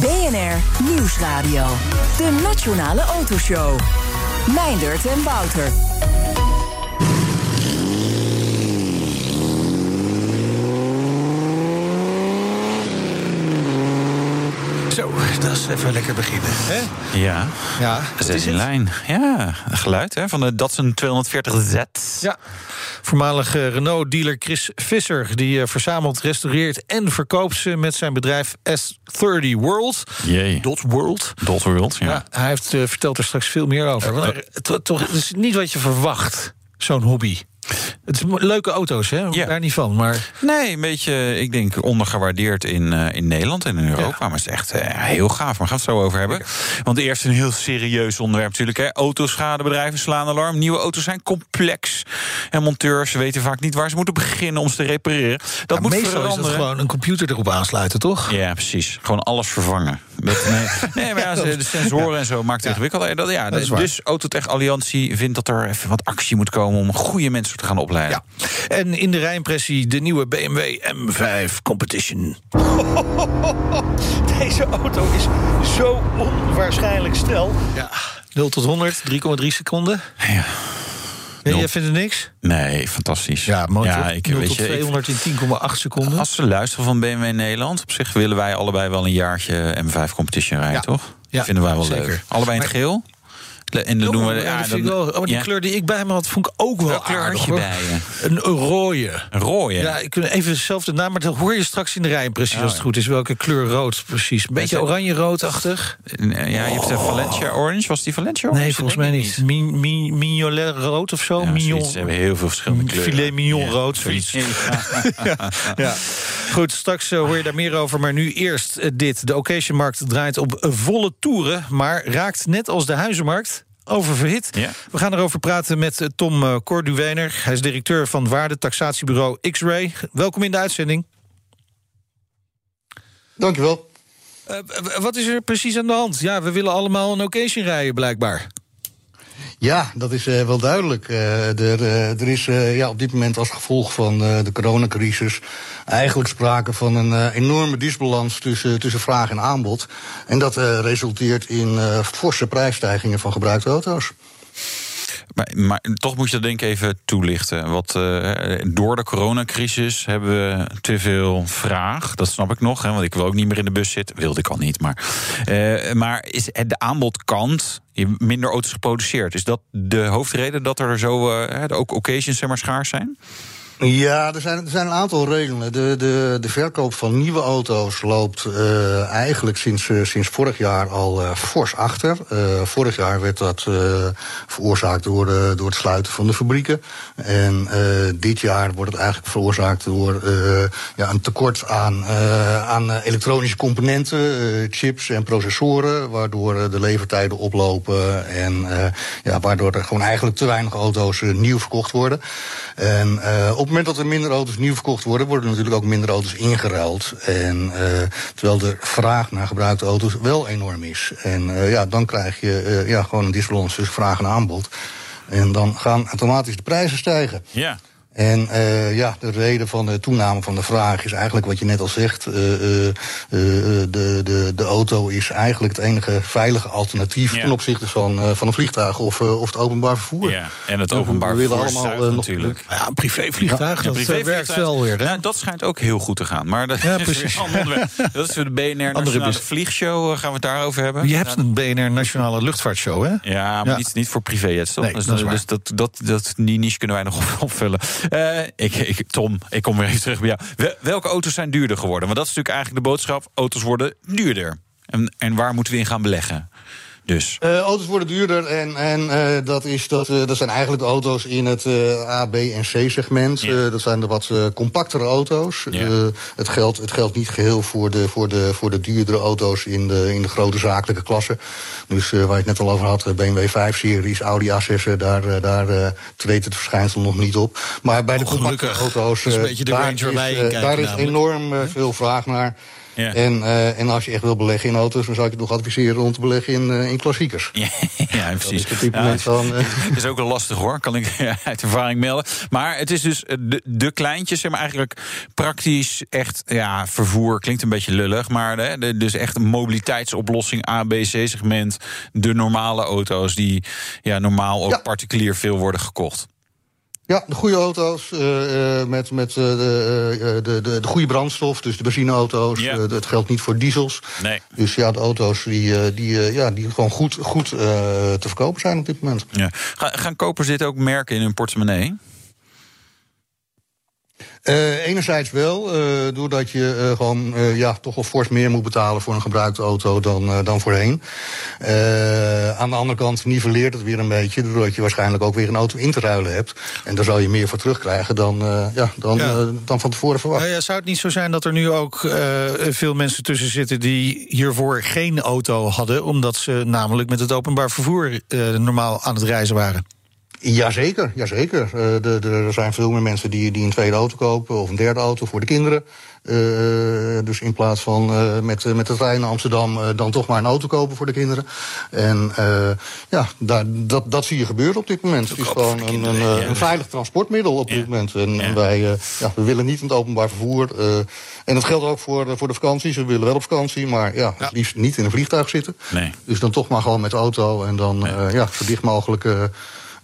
BNR Nieuwsradio. De Nationale Autoshow. Meindert en Wouter. dat is even lekker beginnen. Hè? Ja, Ja, dat is in lijn. Ja, geluid hè, van de Datsun 240Z. Ja. Voormalige Renault-dealer Chris Visser... die eh, verzamelt, restaureert en verkoopt ze met zijn bedrijf S30 World. Jee. Dot World. Dot World, ja. Ja, hij heeft, eh, vertelt er straks veel meer over. Er- het, toch, het is niet wat je verwacht, zo'n hobby. Het is leuke auto's, hè? Ja. Daar niet van. Maar Nee, een beetje, ik denk, ondergewaardeerd in, eh, in Nederland en in Europa. Maar het is echt eh, heel gaaf. Maar gaan we het zo over hebben. Want eerst een heel serieus onderwerp natuurlijk. Hè. Autoschadebedrijven slaan alarm. Nieuwe auto's zijn complex. En monteurs weten vaak niet waar ze moeten beginnen om ze te repareren. Dat ja, moet meestal is gewoon een computer erop aansluiten, toch? Ja, precies. Gewoon alles vervangen. Nee, nee, maar ja, de sensoren en zo maakt het ingewikkeld. Ja, dat, ja, Dat is waar. dus Autotech Alliantie vindt dat er even wat actie moet komen... om goede mensen te gaan opleiden. Ja. En in de rijimpressie de nieuwe BMW M5 Competition. Deze auto is zo onwaarschijnlijk snel. Ja, 0 tot 100, 3,3 seconden. Ja. Nee, jij vindt het niks? Nee, fantastisch. Ja, mooi ja, ik 0 weet tot je, ik- 200 in 10,8 seconden. als ze luisteren van BMW Nederland, op zich willen wij allebei wel een jaartje M5 competition rijden, Ja. toch? Ja, vinden wij wel zeker. leuk. Allebei in het geel. En dan doen we. ja, dat vind ik dan, wel, oh, die ja. kleur die ik bij me had, vond ik ook wel Welke kleur had aardig, je hoor. bij je? Een rode. Een rode. Ja, ik kan even dezelfde naam, maar dat hoor je straks in de rij precies Oh, als het ja. goed is. Welke kleur rood precies? Een beetje oranje-roodachtig? Ja, je hebt de Valencia Orange. Was die Valencia Orange? Nee, volgens mij niet. Mi, mi, mignolet rood of zo? Ja, Mignon. Ze hebben heel veel verschillende kleuren. Filet mignon Ja, rood, zoiets. ja. ja. Goed, straks eh, hoor je daar meer over. Maar nu eerst eh, dit. De occasionmarkt draait op volle toeren... maar raakt net als de huizenmarkt oververhit. Ja. We gaan erover praten met eh, Tom eh, Corduwener. Hij is directeur van waardetaxatiebureau X-Ray. Welkom in de uitzending. Dankjewel. Eh, w- wat is er precies aan de hand? Ja, we willen allemaal een occasion rijden, blijkbaar. Ja, dat is eh, wel duidelijk. Eh, er, eh, er is ja, op dit moment als gevolg van de coronacrisis eigenlijk sprake van een enorme disbalans tussen, tussen vraag en aanbod. En dat resulteert in forse prijsstijgingen van gebruikte auto's. Maar, toch moet je dat denk ik even toelichten. Want eh, door de coronacrisis hebben we te veel vraag. Dat snap ik nog, hè, want ik wil ook niet meer in de bus zitten. Wilde ik al niet, maar... eh, maar is de aanbodkant minder auto's geproduceerd? Is dat de hoofdreden dat er zo eh, ook occasions zeg maar, schaars zijn? Ja, er zijn, er zijn een aantal redenen. De, de, de verkoop van nieuwe auto's loopt eh, eigenlijk sinds, eh, sinds vorig jaar al eh, fors achter. Vorig jaar werd dat veroorzaakt door, door het sluiten van de fabrieken. En dit jaar wordt het eigenlijk veroorzaakt door ja, een tekort aan, aan elektronische componenten, chips en processoren, waardoor de levertijden oplopen en ja, waardoor er gewoon eigenlijk te weinig auto's nieuw verkocht worden. En het moment dat er minder auto's nieuw verkocht worden, worden natuurlijk ook minder auto's ingeruild. En eh, terwijl de vraag naar gebruikte auto's wel enorm is. En eh, ja, dan krijg je eh, ja, gewoon een disbalans tussen vraag en aanbod. En dan gaan automatisch de prijzen stijgen. Ja. En eh, ja, de reden van de toename van de vraag is eigenlijk wat je net al zegt. eh, eh, eh, de, de, de auto is eigenlijk het enige veilige alternatief Ja. ten opzichte van, eh, van een vliegtuig of, of het openbaar vervoer. Ja, en het openbaar we willen vervoer allemaal natuurlijk. Ja, een privévliegtuig, Ja, dat werkt wel weer. Hè? Nou, dat schijnt ook heel goed te gaan. Maar dat Ja, is precies. weer een ander onderwerp. Dat is de BNR Nationale Vliegshow. Gaan we het daarover hebben? Je hebt een BNR Nationale Luchtvaartshow, hè? Ja, maar Ja. Niet, niet voor privéjets, toch? Nee, dus dat is waar. dus dat, dat, dat, die niche kunnen wij nog op- opvullen. Eh, ik, ik, Tom, ik kom weer even terug bij jou. Wel- Welke auto's zijn duurder geworden? Want dat is natuurlijk eigenlijk de boodschap. Auto's worden duurder. En, en waar moeten we in gaan beleggen? Dus. Uh, auto's worden duurder en, en uh, dat, is, dat, uh, dat zijn eigenlijk auto's in het A, B en C segment. Ja. dat zijn de wat compactere auto's. Ja. het, geldt, het geldt niet geheel voor de, voor de, voor de duurdere auto's in de, in de grote zakelijke klasse. Dus waar je het net al over had, BMW 5-series, Audi A6, daar, daar treedt het verschijnsel nog niet op. Maar bij de Oh, compacte auto's, de daar, is, daar is enorm veel vraag naar. Ja. En, uh, en als je echt wil beleggen in auto's, dan zou ik je toch adviseren om te beleggen in, uh, in klassiekers. Ja, ja precies. Dat is Ja, van, uh, Het is ook wel lastig hoor, kan ik uit ervaring melden. Maar het is dus de, de kleintjes, zeg maar eigenlijk praktisch echt ja, vervoer. Klinkt een beetje lullig, maar hè, de, dus echt een mobiliteitsoplossing A, B, C segment. De normale auto's die ja, normaal ook particulier veel worden gekocht. Ja, de goede auto's uh, uh, met, met uh, de, de, de, de goede brandstof, dus de benzineauto's. Ja. Uh, dat geldt niet voor diesels. Nee. Dus ja, de auto's die, die, ja, die gewoon goed, goed te verkopen zijn op dit moment. Ja. Gaan kopers dit ook merken in hun portemonnee? Uh, enerzijds wel, uh, doordat je uh, gewoon ja, toch wel fors meer moet betalen voor een gebruikte auto dan, dan voorheen. Aan de andere kant nivelleert het weer een beetje, doordat je waarschijnlijk ook weer een auto in te ruilen hebt. En daar zal je meer voor terugkrijgen dan, ja, dan, Ja. dan van tevoren verwacht. Nou ja, zou het niet zo zijn dat er nu ook veel mensen tussen zitten die hiervoor geen auto hadden, omdat ze namelijk met het openbaar vervoer normaal aan het reizen waren? Jazeker, jazeker. De, de, er zijn veel meer mensen die, die een tweede auto kopen of een derde auto voor de kinderen. Uh, dus in plaats van uh, met, met de trein naar Amsterdam uh, dan toch maar een auto kopen voor de kinderen. En ja, daar, dat, dat zie je gebeuren op dit moment. Het is gewoon een, een, ja. een veilig transportmiddel op Ja. dit moment. En Ja. wij ja, we willen niet in het openbaar vervoer. En dat geldt ook voor, de- voor de vakanties. We willen wel op vakantie, maar ja, het liefst niet in een vliegtuig zitten. Nee. Dus dan toch maar gewoon met de auto en dan uh, ja, zo dicht mogelijk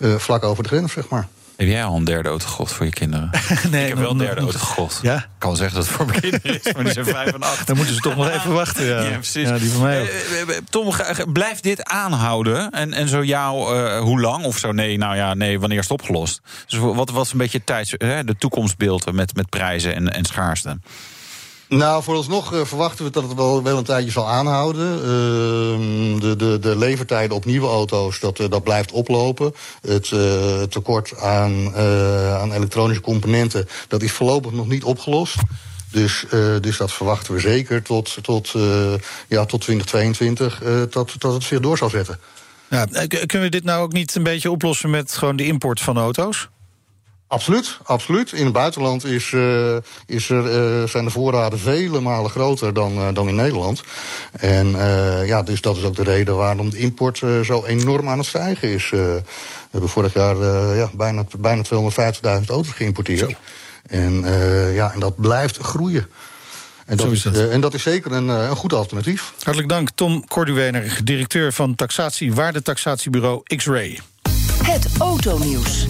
uh, uh, vlak over de grens, zeg maar. Heb jij al een derde auto gekocht voor je kinderen? Nee, ik heb wel een derde auto gekocht. Ja? Ik kan wel zeggen dat het voor mijn kinderen is, maar die zijn vijf en acht. Dan moeten ze toch nog even wachten. Ja, Ja, precies. Ja, die van mij. Eh, eh, Tom, blijft dit aanhouden? En, en zo eh, hoe lang? Of zo nee, nou ja, nee, wanneer is het opgelost? Dus wat was een beetje het tijds, hè, de toekomstbeeld met, met prijzen en, en schaarste? Nou, vooralsnog uh, verwachten we dat het wel, wel een tijdje zal aanhouden. Uh, de, de, de levertijden op nieuwe auto's, dat, uh, dat blijft oplopen. Het uh, tekort aan, aan elektronische componenten, dat is voorlopig nog niet opgelost. Dus, dus dat verwachten we zeker tot, tot, ja, tot 2022 uh, dat, dat het zich door zal zetten. Ja, eh, kunnen we dit nou ook niet een beetje oplossen met gewoon de import van auto's? Absoluut, absoluut. In het buitenland is, uh, is er, uh, zijn de voorraden vele malen groter dan, uh, dan in Nederland. En uh, ja, dus dat is ook de reden waarom de import uh, zo enorm aan het stijgen is. Uh, we hebben vorig jaar uh, ja, bijna, bijna 250.000 auto's geïmporteerd. Zo. En, uh, ja, en dat blijft groeien. En dat, Zo is dat. uh, en dat is zeker een, een goed alternatief. Hartelijk dank, Tom Corduwener, directeur van taxatie waardetaxatiebureau X-Ray. Het autonieuws.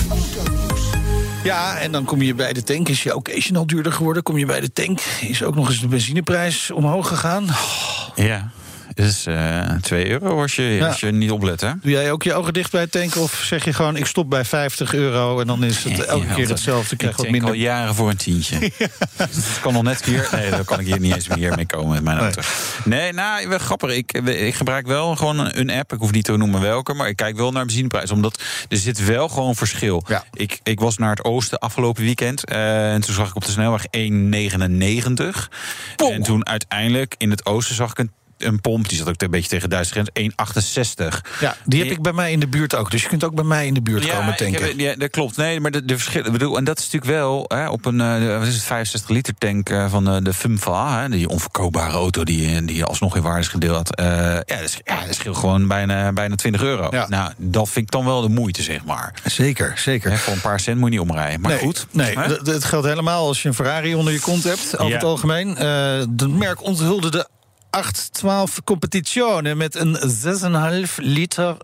Ja, en dan kom je bij de tank. Is je occasional duurder geworden? Kom je bij de tank? Is ook nog eens de benzineprijs omhoog gegaan? Ja, is uh, 2 euro als je, Ja. als je niet oplet, hè? Doe jij ook je ogen dicht bij het tanken? Of zeg je gewoon, ik stop bij 50 euro... en dan is het elke Ja, keer hetzelfde, Ik wat al minder... jaren voor een tientje. Dat kan nog net hier. Nee, dan kan ik hier niet eens meer mee komen met mijn auto. Nee, nou, wel grappig. Ik, ik gebruik wel gewoon een app. Ik hoef niet te noemen welke, maar ik kijk wel naar benzineprijs. Omdat er zit wel gewoon verschil. Ja. Ik, ik was naar het oosten afgelopen weekend. eh, en toen zag ik op de snelweg 1,99. Pom. En toen uiteindelijk in het oosten zag ik een, een pomp. Die zat ook een beetje tegen de Duitse grens. 1,68. Ja, die heb ik bij mij in de buurt ook. Dus je kunt ook bij mij in de buurt komen ik tanken. heb- ja, dat klopt. Nee, maar de, de verschillen. Bedoel, en dat is natuurlijk wel hè, op een eh, wat is het, 65 liter tank eh, van de, de Fumva, hè, die onverkoopbare auto die, die alsnog in waarde is gedeeld. eh ja, dat, is, ja, dat scheelt gewoon bijna, bijna 20 euro. Ja. Nou, dat vind ik dan wel de moeite, zeg maar. Zeker, zeker. Hè, voor een paar cent moet je niet omrijden. Maar nee, goed. Nee, het geldt helemaal als je een Ferrari onder je kont hebt, over het algemeen. De merk onthulde de 812 Competizione met een 6,5 liter.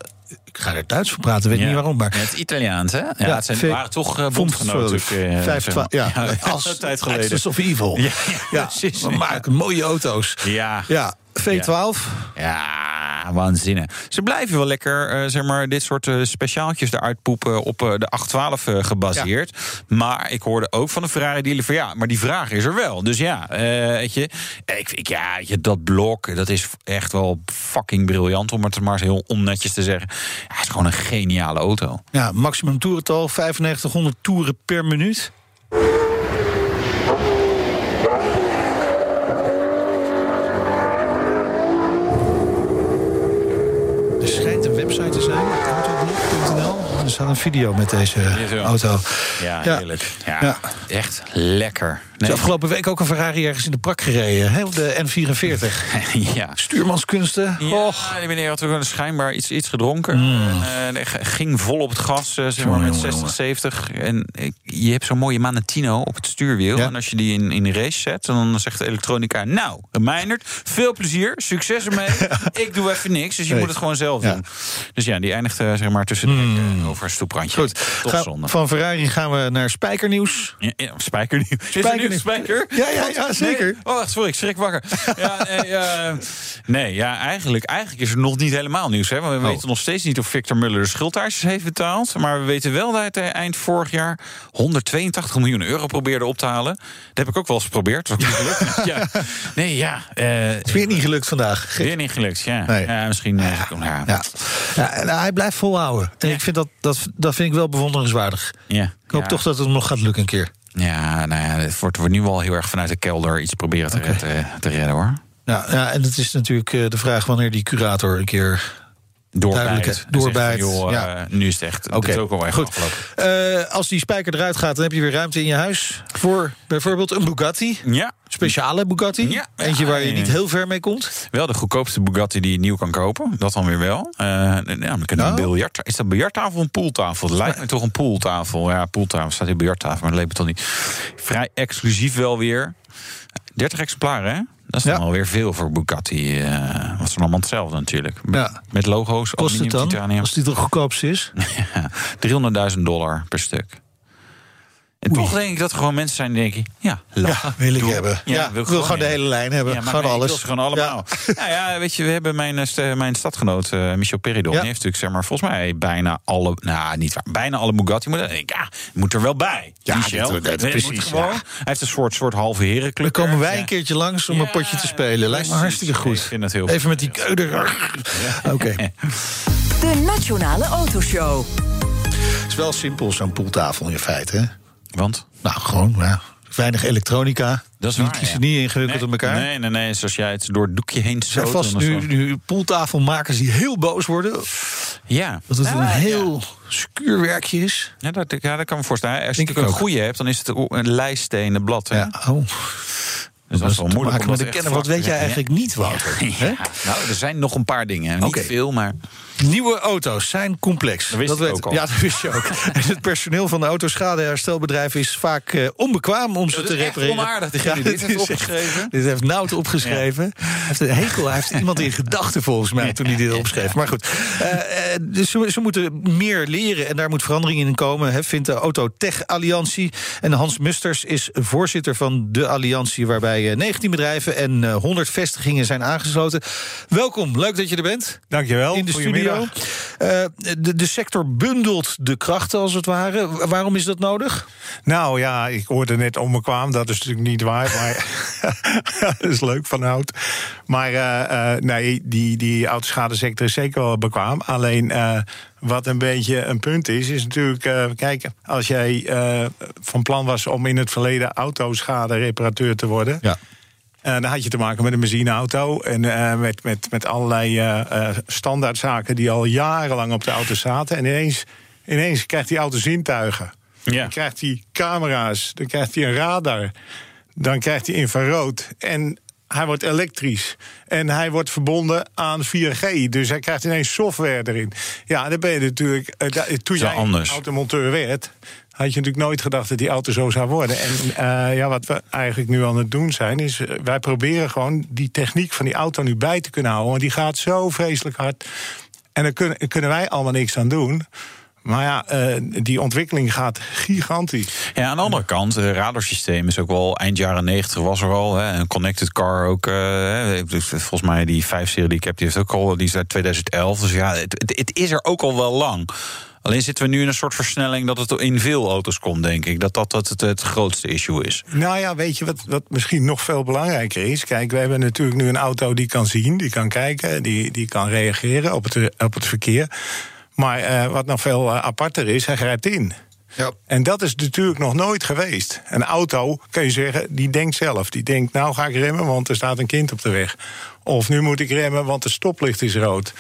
Ik ga er Duits voor praten, weet Ja. niet waarom. Maar Ja, het Italiaans, hè? Ja, Ja, het zijn, waren toch uh, bondgenoten. Vijf, eh, vijf, ja, als tijd geleden. Axis of Evil. Ja, ja, precies. we maken mooie auto's. Ja. Ja, V12. Ja, Ja, waanzinnig. Ze blijven wel lekker, eh, zeg maar, dit soort eh, speciaaltjes eruit poepen op eh, de 812 eh, gebaseerd. Maar ik hoorde ook van de Ferrari dealer van ja, maar die vraag is er wel. Dus ja, weet je, ik, ik, ja, weet je, dat blok, dat is echt wel fucking briljant, om het maar eens heel onnetjes te zeggen. Ja, het is gewoon een geniale auto. Ja, maximum toerental 9500 toeren per minuut. Er schijnt een website te zijn. Er staat een video met deze auto. Ja, heerlijk. Ja, Ja. echt lekker. Er is afgelopen week ook een Ferrari ergens in de prak gereden, hè, op de N44. ja. Stuurmanskunsten. Ja, Och. die meneer had ook schijnbaar iets, iets gedronken. Mm. En, eh, ging vol op het gas, eh, zeg maar, Jongen, met jongen, 60, 70. En eh, je hebt zo'n mooie Manatino op het stuurwiel. Ja. En als je die in, in de race zet, dan zegt de elektronica... nou, Meinert, veel plezier, succes ermee. Ik doe even niks, dus je Nee. moet het gewoon zelf Ja. doen. Dus ja, die eindigt zeg maar tussen de hekken over een stoeprandje. Goed, zonde. van Ferrari gaan we naar spijkernieuws. Ja, ja, spijker nu. Is er nu een Spijkernieuws. spijker? Ja, ja, ja, Nee. zeker. Oh, wacht, sorry, ik schrik wakker. ja, nee, eh, nee, ja, eigenlijk, eigenlijk is er nog niet helemaal nieuws. Hè? Want we Oh. weten nog steeds niet of Victor Muller de schuldtaartjes heeft betaald. Maar we weten wel dat hij eind vorig jaar 182 miljoen euro probeerde op te halen. Dat heb ik ook wel eens geprobeerd. Dat is niet gelukt. ja. Nee, ja. eh, Het is weer niet gelukt vandaag. Weer niet gelukt, ja. Nee. ja misschien. eh, ja. Ja. Ja, en hij blijft volhouden. En ik vind dat, dat, dat vind ik wel bewonderenswaardig. Ja. Ik hoop Ja. toch dat het nog gaat lukken een keer. Ja, nou ja, het wordt, nu wel heel erg vanuit de kelder iets proberen te, redden, te redden hoor. Ja, ja, en het is natuurlijk eh, de vraag wanneer die curator een keer. Doorbijt. Doorbijt, joh, ja. eh, nu is het echt. Oké, Dit is ook al echt goed. Eh, als die spijker eruit gaat, dan heb je weer ruimte in je huis. Voor bijvoorbeeld een Bugatti. Ja, Speciale Bugatti. Ja. Eentje waar je Ja, niet ja. heel ver mee komt. wel de goedkoopste Bugatti die je nieuw kan kopen. Dat dan weer wel. Eh namelijk een Nou? biljart. Is dat een biljarttafel of een pooltafel? Het lijkt me toch een pooltafel. Ja, pooltafel staat hier biljarttafel, maar dat leek me toch niet. Vrij exclusief wel weer. 30 exemplaren, hè? Dat is dan Ja. alweer veel voor Bugatti. wat is dan allemaal hetzelfde natuurlijk. Ja. Met logo's, Kost het dan? titanium. Als die de goedkoopste is. Ja, 300.000 dollar per stuk. En Oei. toch denk ik dat er gewoon mensen zijn die denken... ja, lachen. wil ik Doe. hebben. Ja, wil ik wil gewoon de hele lijn hebben. Ja, gewoon nee, alles. gewoon allemaal. Nou ja, weet je, we hebben mijn, eh, st- mijn stadgenoot eh, Michel Peridon. Ja. Die heeft natuurlijk, zeg maar, volgens mij bijna alle... Nou, niet waar, bijna alle Bugatti. Maar dan denk ik, ja, moet er wel bij. Ja, Michel, dit- dit- Nee, precies, moet gewoon. ja. Hij heeft een soort, soort halve herenclub. Dan komen wij Ja. een keertje langs om een Ja, potje te spelen. Lijkt me precies. hartstikke goed. Ik vind het heel Even met die keuder. Oké. De Nationale Autoshow. Het is wel simpel, zo'n poeltafel in feite. Hè? Want? Nou, gewoon ja, weinig elektronica. Dat is niet, waar, ja. niet ingewikkeld Nee, op elkaar. Nee, nee, nee. Zoals jij het door het doekje heen Er zijn stoot. vast nu, poeltafelmakers die heel boos worden. Ja. Dat het Ja, een ja. heel secuur werkje is. Ja, dat, ja, dat kan me voorstellen. Als je Denk ik natuurlijk een ook. goede hebt, dan is het een lijststenen blad. Hè? Ja, oh. dus dat is wel moeilijk. de kenner. Wat weet jij eigenlijk niet, Wouter? Ja. Nou, er zijn nog een paar dingen. Niet veel, maar... Nieuwe auto's zijn complex. Dat wist ik weet- ook al. Ja, dat wist je ook. en het personeel van de autoschadeherstelbedrijf is vaak eh, onbekwaam om ze Dat te repareren. onaardig, degene die dit dit heeft echt- opgeschreven. Dit heeft Nout opgeschreven. Hij heeft een hekel. Hij heeft iemand in gedachten volgens mij toen hij dit opschreef. Maar goed, eh, eh, dus ze, ze moeten meer leren en daar moet verandering in komen. Hè, vindt de Autotech Alliantie. En Hans Musters is voorzitter van de alliantie, waarbij eh, 19 bedrijven en eh, 100 vestigingen zijn aangesloten. Welkom, leuk dat je er bent. Dankjewel. In de studio. Eh, de, de sector bundelt de krachten, als het ware. Wa- Waarom is dat nodig? Nou ja, ik hoorde net onbekwaam. Dat is natuurlijk niet waar. Maar dat is leuk van oud. Maar eh, eh, nee, die, die autoschadesector is zeker wel bekwaam. Alleen eh, wat een beetje een punt is, is natuurlijk... eh, kijk, als jij eh, van plan was om in het verleden autoschade-reparateur te worden... Ja. Eh, dan had je te maken met een benzineauto en eh, met, met, met allerlei eh, standaardzaken die al jarenlang op de auto zaten. En ineens, ineens krijgt die auto zintuigen. Ja. Dan krijgt hij camera's, dan krijgt hij een radar, dan krijgt hij infrarood. En hij wordt elektrisch. En hij wordt verbonden aan 4G. Dus hij krijgt ineens software erin. Ja, dan ben je natuurlijk. da- toen jij anders. automonteur werd. Had je natuurlijk nooit gedacht dat die auto zo zou worden. En eh, ja, wat we eigenlijk nu aan het doen zijn, is eh, wij proberen gewoon die techniek van die auto nu bij te kunnen houden. Want die gaat zo vreselijk hard. En daar kunnen, kunnen wij allemaal niks aan doen. Maar ja, eh, die ontwikkeling gaat gigantisch. Ja, aan de andere kant, het radarsysteem is ook wel eind jaren 90 was er al. Hè, een connected car ook. volgens mij die 5-serie die ik heb, die heeft ook al, die is uit 2011. Dus ja, het, het is er ook al wel lang. Alleen zitten we nu in een soort versnelling dat het in veel auto's komt, denk ik. Dat dat, dat het, het grootste issue is. Nou ja, weet je wat, wat misschien nog veel belangrijker is? Kijk, we hebben natuurlijk nu een auto die kan zien, die kan kijken, die, die kan reageren op het, op het verkeer. Maar eh, wat nog veel eh, aparter is, hij grijpt in. Ja. En dat is natuurlijk nog nooit geweest. Een auto, kun je zeggen, die denkt zelf. Die denkt, nou ga ik remmen, want er staat een kind op de weg. Of nu moet ik remmen, want het stoplicht is rood.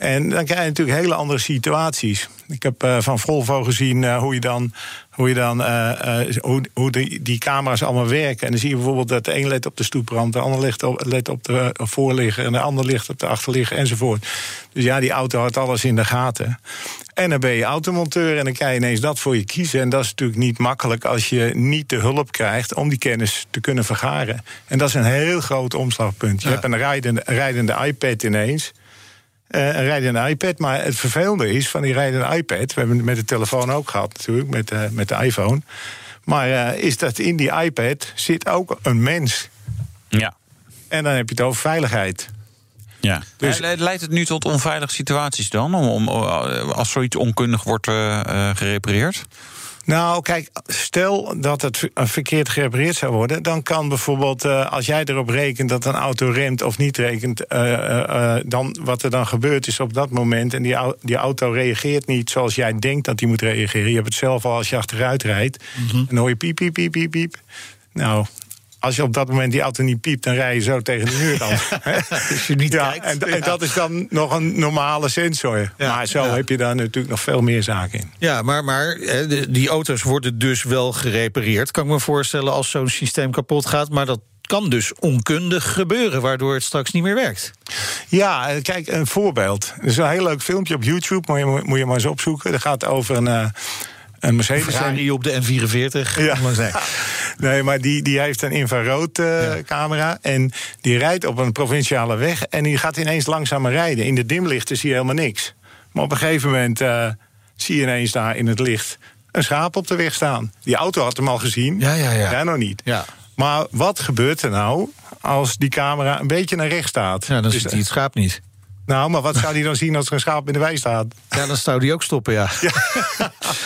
En dan krijg je natuurlijk hele andere situaties. Ik heb eh, van Volvo gezien eh, hoe je dan, hoe, je dan eh, hoe, hoe die, die camera's allemaal werken. En dan zie je bijvoorbeeld dat de een let op de stoeprand, de ander let op, let op de voorligger en de ander ligt op de achterligger enzovoort. Dus ja, die auto had alles in de gaten. En dan ben je automonteur en dan kan je ineens dat voor je kiezen. En dat is natuurlijk niet makkelijk als je niet de hulp krijgt om die kennis te kunnen vergaren. En dat is een heel groot omslagpunt. Je Ja. hebt een rijdende, rijdende iPad ineens. Eh, een rijdende iPad. Maar het vervelende is van die rijdende iPad. We hebben het met de telefoon ook gehad, natuurlijk, met, eh, met de iPhone. Maar eh, is dat in die iPad zit ook een mens. Ja. En dan heb je het over veiligheid. Ja. Dus- Leidt het nu tot onveilige situaties dan? Om, om, als zoiets onkundig wordt gerepareerd? Nou, kijk, stel dat het ver- verkeerd gerepareerd zou worden, dan kan bijvoorbeeld, eh, als jij erop rekent dat een auto remt of niet rekent, eh, eh, dan wat er dan gebeurt is op dat moment en die, die auto reageert niet zoals jij denkt dat die moet reageren. Je hebt het zelf al als je achteruit rijdt, en dan hoor je piep, piep, piep, piep, piep. Nou. Als je op dat moment die auto niet piept, dan rij je zo tegen de muur dan. Als je niet ja, kijkt. en, en Ja. dat is dan nog een normale sensor. Ja, maar zo heb je daar natuurlijk nog veel meer zaken in. Ja, maar, maar die auto's worden dus wel gerepareerd. Kan ik me voorstellen als zo'n systeem kapot gaat. Maar dat kan dus onkundig gebeuren, waardoor het straks niet meer werkt. Ja, eh, kijk, een voorbeeld. Er is een heel leuk filmpje op YouTube, moet je, moet je maar eens opzoeken. Dat gaat over een, eh, een Mercedes. Ferrari op de N44. Ja. Maar nee. Nee, maar die, die heeft een infraroodcamera. en die rijdt op een provinciale weg. En die gaat ineens langzamer rijden. In de dimlichten zie je helemaal niks. Maar op een gegeven moment eh, zie je ineens daar in het licht een schaap op de weg staan. Die auto had hem al gezien. Ja, ja, ja. Jij nog niet. Ja. Maar wat gebeurt er nou als die camera een beetje naar rechts staat? Ja, dan Dus, ziet hij het schaap niet. Nou, maar wat zou hij dan zien als er een schaap in de wei staat? Ja, dan zou die ook stoppen, ja.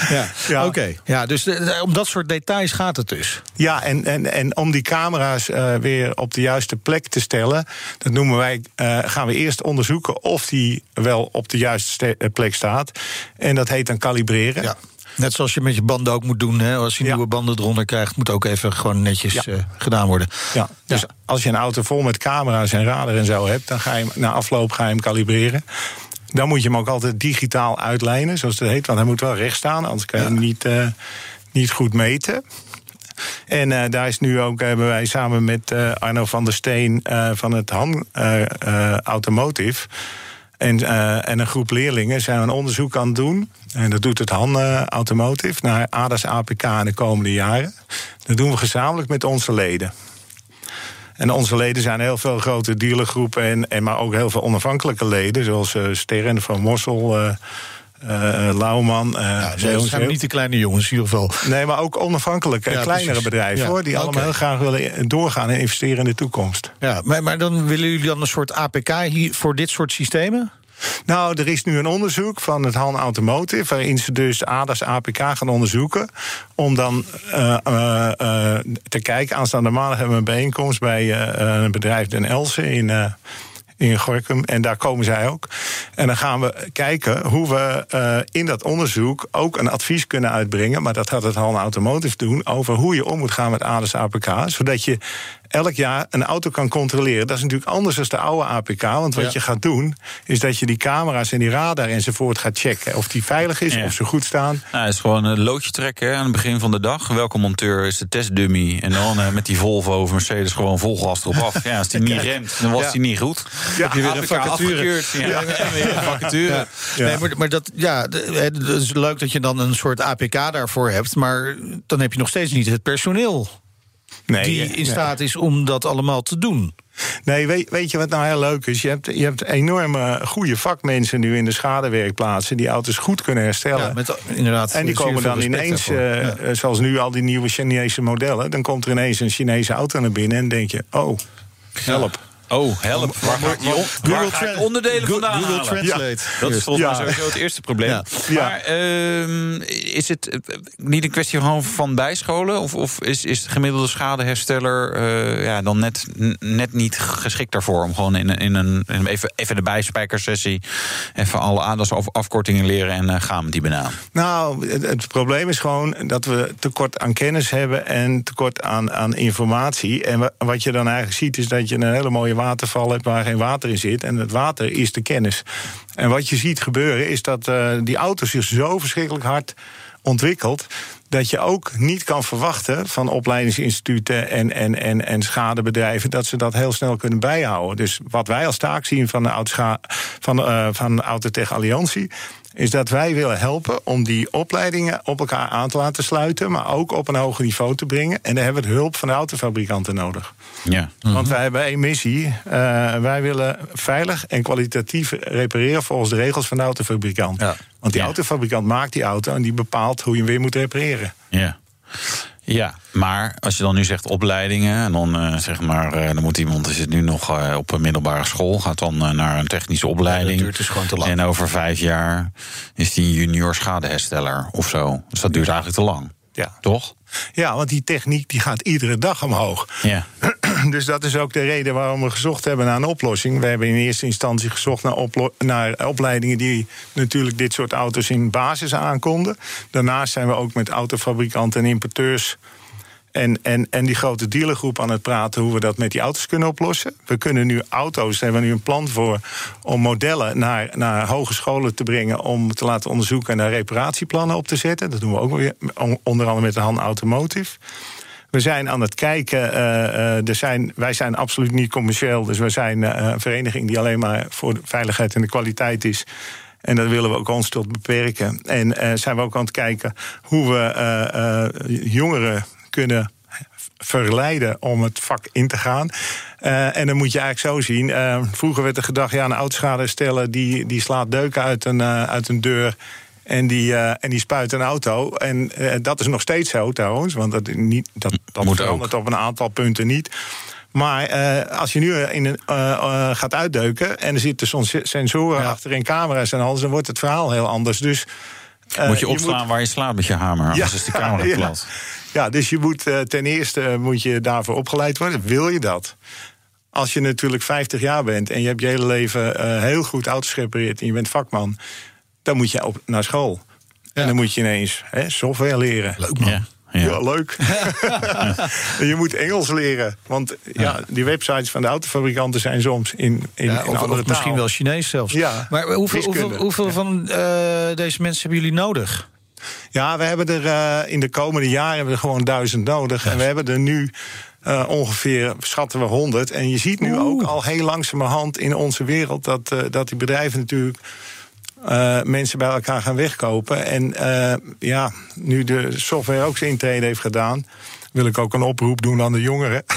Ja, Ja. oké. Ja, dus om dat soort details gaat het dus. Ja, en, en, en om die camera's eh, weer op de juiste plek te stellen, dat noemen wij, eh, gaan we eerst onderzoeken of die wel op de juiste ste- eh, plek staat. En dat heet dan kalibreren. Ja. Net zoals je met je banden ook moet doen. Hè? Als je Ja. nieuwe banden eronder krijgt, moet ook even gewoon netjes Ja. eh, gedaan worden. Ja, dus als je een auto vol met camera's en radar en zo hebt, dan ga je hem na afloop ga je hem kalibreren. Dan moet je hem ook altijd digitaal uitlijnen, zoals het heet. Want hij moet wel recht staan, anders kan je hem niet, eh, niet goed meten. En eh, daar is nu ook, hebben wij samen met Arno van der Steen van het Han Automotive. En, eh, en een groep leerlingen zijn een onderzoek aan het doen. En dat doet het Han eh, Automotive naar ADAS APK in de komende jaren. Dat doen we gezamenlijk met onze leden. En onze leden zijn heel veel grote dealergroepen, en, en maar ook heel veel onafhankelijke leden, zoals eh Sterren van Mossel, eh, Lauwman. Ja, dat zijn niet de kleine jongens in ieder geval. Nee, maar ook onafhankelijke, Ja, kleinere precies. bedrijven Ja, hoor, die allemaal heel graag willen doorgaan en investeren in de toekomst. Ja, maar, maar dan willen jullie dan een soort APK hier voor dit soort systemen? Nou, er is nu een onderzoek van het Han Automotive... waarin ze dus ADAS APK gaan onderzoeken... om dan te kijken... aanstaande maandag hebben we een bijeenkomst... bij een bedrijf Den Elsen in... in Gorkum, en daar komen zij ook. En dan gaan we kijken hoe we eh, in dat onderzoek ook een advies kunnen uitbrengen. Maar dat gaat het Han Automotive doen. Over hoe je om moet gaan met ADAS APK. Zodat je elk jaar een auto kan controleren. Dat is natuurlijk anders dan de oude APK. Want wat Ja. je gaat doen, is dat je die camera's en die radar enzovoort gaat checken. Of die veilig is, Ja. of ze goed staan. Nou, het is gewoon een loodje trekken hè, aan het begin van de dag. Welke monteur is de testdummy? En dan eh, met die Volvo of Mercedes gewoon vol gas erop af. Ja, als die niet remt, dan was Ja. die niet goed. Ja, heb je weer een vacature. afgekeurd. Ja, en weer een vacature. Ja. Nee, maar, maar dat, ja, het is leuk dat je dan een soort APK daarvoor hebt. Maar dan heb je nog steeds niet het personeel Nee, die eh, in staat is om dat allemaal te doen. Nee, weet, weet je wat nou heel leuk is? Je hebt, je hebt enorme goede vakmensen nu in de schadewerkplaatsen... die auto's goed kunnen herstellen. Ja, met, inderdaad, en die komen dan ineens, eh, Ja. eh, zoals nu al die nieuwe Chinese modellen... dan komt er ineens een Chinese auto naar binnen en denk je... oh, help. Oh, help. Waar waar ga ik onderdelen Google, vandaan Google? Translate. Dat is volgens mij sowieso het eerste probleem. Maar ehm, is het eh, niet een kwestie van, van bijscholen? Of, of is, is de gemiddelde schadehersteller eh, ja, dan net, net niet geschikt daarvoor? Om gewoon in, een- in een, in even, even de bijspijkersessie... even alle aandachtsafkortingen leren en eh, gaan met die banaan. Nou, het, het probleem is gewoon dat we tekort aan kennis hebben en tekort aan, aan informatie. En wa- wat je dan eigenlijk ziet is dat je een hele mooie waar geen water in zit. En het water is de kennis. En wat je ziet gebeuren is dat eh, die auto zich zo verschrikkelijk hard ontwikkelt. Dat je ook niet kan verwachten van opleidingsinstituten en, en, en, en schadebedrijven dat ze dat heel snel kunnen bijhouden. Dus wat wij als taak zien van de van, eh, van Autotech Alliantie is dat wij willen helpen om die opleidingen op elkaar aan te laten sluiten, maar ook op een hoger niveau te brengen. En daar hebben we de hulp van de autofabrikanten nodig. Ja. Want wij hebben één missie. Eh, wij willen veilig en kwalitatief repareren volgens de regels van de autofabrikant. Ja. Want die Ja. autofabrikant maakt die auto en die bepaalt hoe je hem weer moet repareren. Ja. Ja, maar als je dan nu zegt opleidingen, en dan eh, zeg maar, eh, dan moet iemand die zit nu nog eh, op een middelbare school, gaat dan naar een technische opleiding. Ja, dat duurt dus gewoon te lang. En over vijf jaar is die een junior schadehersteller of zo. Dus dat duurt eigenlijk te lang. Ja. Toch? ja, want die techniek die gaat iedere dag omhoog. Ja. Dus dat is ook de reden waarom we gezocht hebben naar een oplossing. We hebben in eerste instantie gezocht naar, naar opleidingen die natuurlijk dit soort auto's in basis aankonden. Daarnaast zijn we ook met autofabrikanten en importeurs. En, en, en die grote dealergroep aan het praten hoe we dat met die auto's kunnen oplossen. We kunnen nu auto's, daar hebben we nu een plan voor, om modellen naar, naar hogescholen te brengen. Om te laten onderzoeken en daar reparatieplannen op te zetten. Dat doen we ook weer, on- onder andere met de Han Automotive. We zijn aan het kijken. eh, eh, er zijn, wij zijn absoluut niet commercieel. Dus we zijn eh, een vereniging die alleen maar voor de veiligheid en de kwaliteit is. En dat willen we ook ons tot beperken. En zijn we ook aan het kijken hoe we jongeren kunnen verleiden om het vak in te gaan. En dan moet je eigenlijk zo zien. vroeger werd er gedacht, ja, een autoschade stellen... die, die slaat deuken uit een, uit een deur... En die, eh, en die spuit een auto. En eh, dat is nog steeds zo trouwens. Want dat, niet, dat, dat Moet verandert op een aantal punten niet. Maar eh, als je nu in een, gaat uitdeuken... en er zitten soms sensoren achter in camera's en alles... dan wordt het verhaal heel anders. Dus, moet je opslaan moet- waar je slaat met je hamer, anders is de camera ja. plat. Ja, dus je moet ten eerste moet je daarvoor opgeleid worden. Wil je dat? Als je natuurlijk 50 jaar bent en je hebt je hele leven heel goed auto's gerepareerd en je bent vakman, dan moet je op, naar school. En dan moet je ineens hè, software leren. Leuk man. Ja. Ja, Ja. leuk. En je moet Engels leren. Want ja, die websites van de autofabrikanten zijn soms in, in, Ja, in of, andere of misschien taal. wel Chinees zelfs. Ja, maar hoeveel, hoeveel, hoeveel van eh, deze mensen hebben jullie nodig? Ja, we hebben er eh, in de komende jaren hebben we er gewoon duizend nodig. En we hebben er nu eh, ongeveer, schatten we, honderd. En je ziet nu ook al heel langzamerhand in onze wereld... dat, eh, dat die bedrijven natuurlijk eh, mensen bij elkaar gaan wegkopen. En eh, ja, nu de software ook zijn intrede heeft gedaan... wil ik ook een oproep doen aan de jongeren.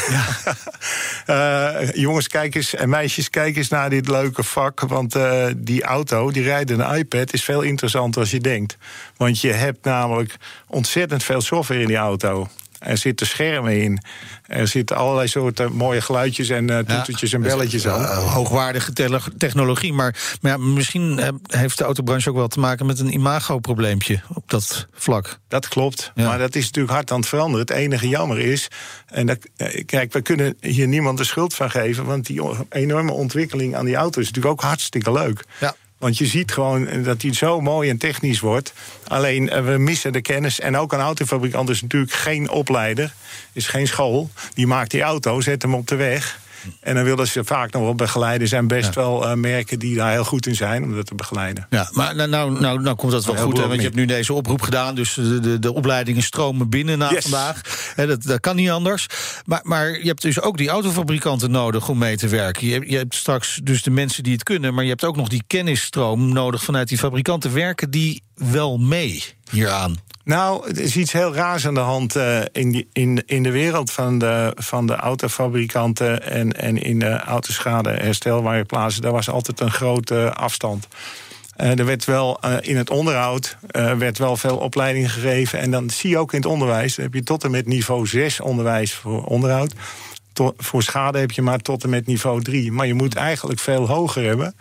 Eh, jongens, kijk eens en meisjes, kijk eens naar dit leuke vak. Want die auto, die rijden een iPad, is veel interessanter als je denkt. Want je hebt namelijk ontzettend veel software in die auto. Er zitten schermen in. Er zitten allerlei soorten mooie geluidjes en eh toetertjes en belletjes aan. Eh, hoogwaardige technologie. Maar, maar ja, misschien eh, heeft de autobranche ook wel te maken met een imagoprobleempje op dat vlak. Dat klopt. Ja. Maar dat is natuurlijk hard aan het veranderen. Het enige jammer is. En dat, kijk, we kunnen hier niemand de schuld van geven. Want die enorme ontwikkeling aan die auto is natuurlijk ook hartstikke leuk. Ja. Want je ziet gewoon dat die zo mooi en technisch wordt. Alleen eh, we missen de kennis. En ook een autofabrikant is natuurlijk geen opleider, is geen school. Die maakt die auto, zet hem op de weg. En dan willen ze vaak nog wel begeleiden. Er zijn best wel eh, merken die daar heel goed in zijn om dat te begeleiden. Ja, maar nou, nou, nou, nou komt dat wel goed. Hè, want je hebt nu deze oproep gedaan. Dus de, de, de opleidingen stromen binnen na Yes. vandaag. Hè, dat, dat kan niet anders. Maar, maar je hebt dus ook die autofabrikanten nodig om mee te werken. Je, je hebt straks dus de mensen die het kunnen. Maar je hebt ook nog die kennisstroom nodig vanuit die fabrikanten. Werken die wel mee hieraan? Nou, er is iets heel raars aan de hand uh, in, in, in de wereld van de, van de autofabrikanten en, en in de autoschadeherstelwaarplaatsen. Daar was altijd een grote afstand. Uh, er werd wel uh, in het onderhoud werd wel veel opleiding gegeven. En dan zie je ook in het onderwijs, dan heb je tot en met niveau 6 onderwijs voor onderhoud. Voor schade heb je maar tot en met niveau 3. Maar je moet eigenlijk veel hoger hebben.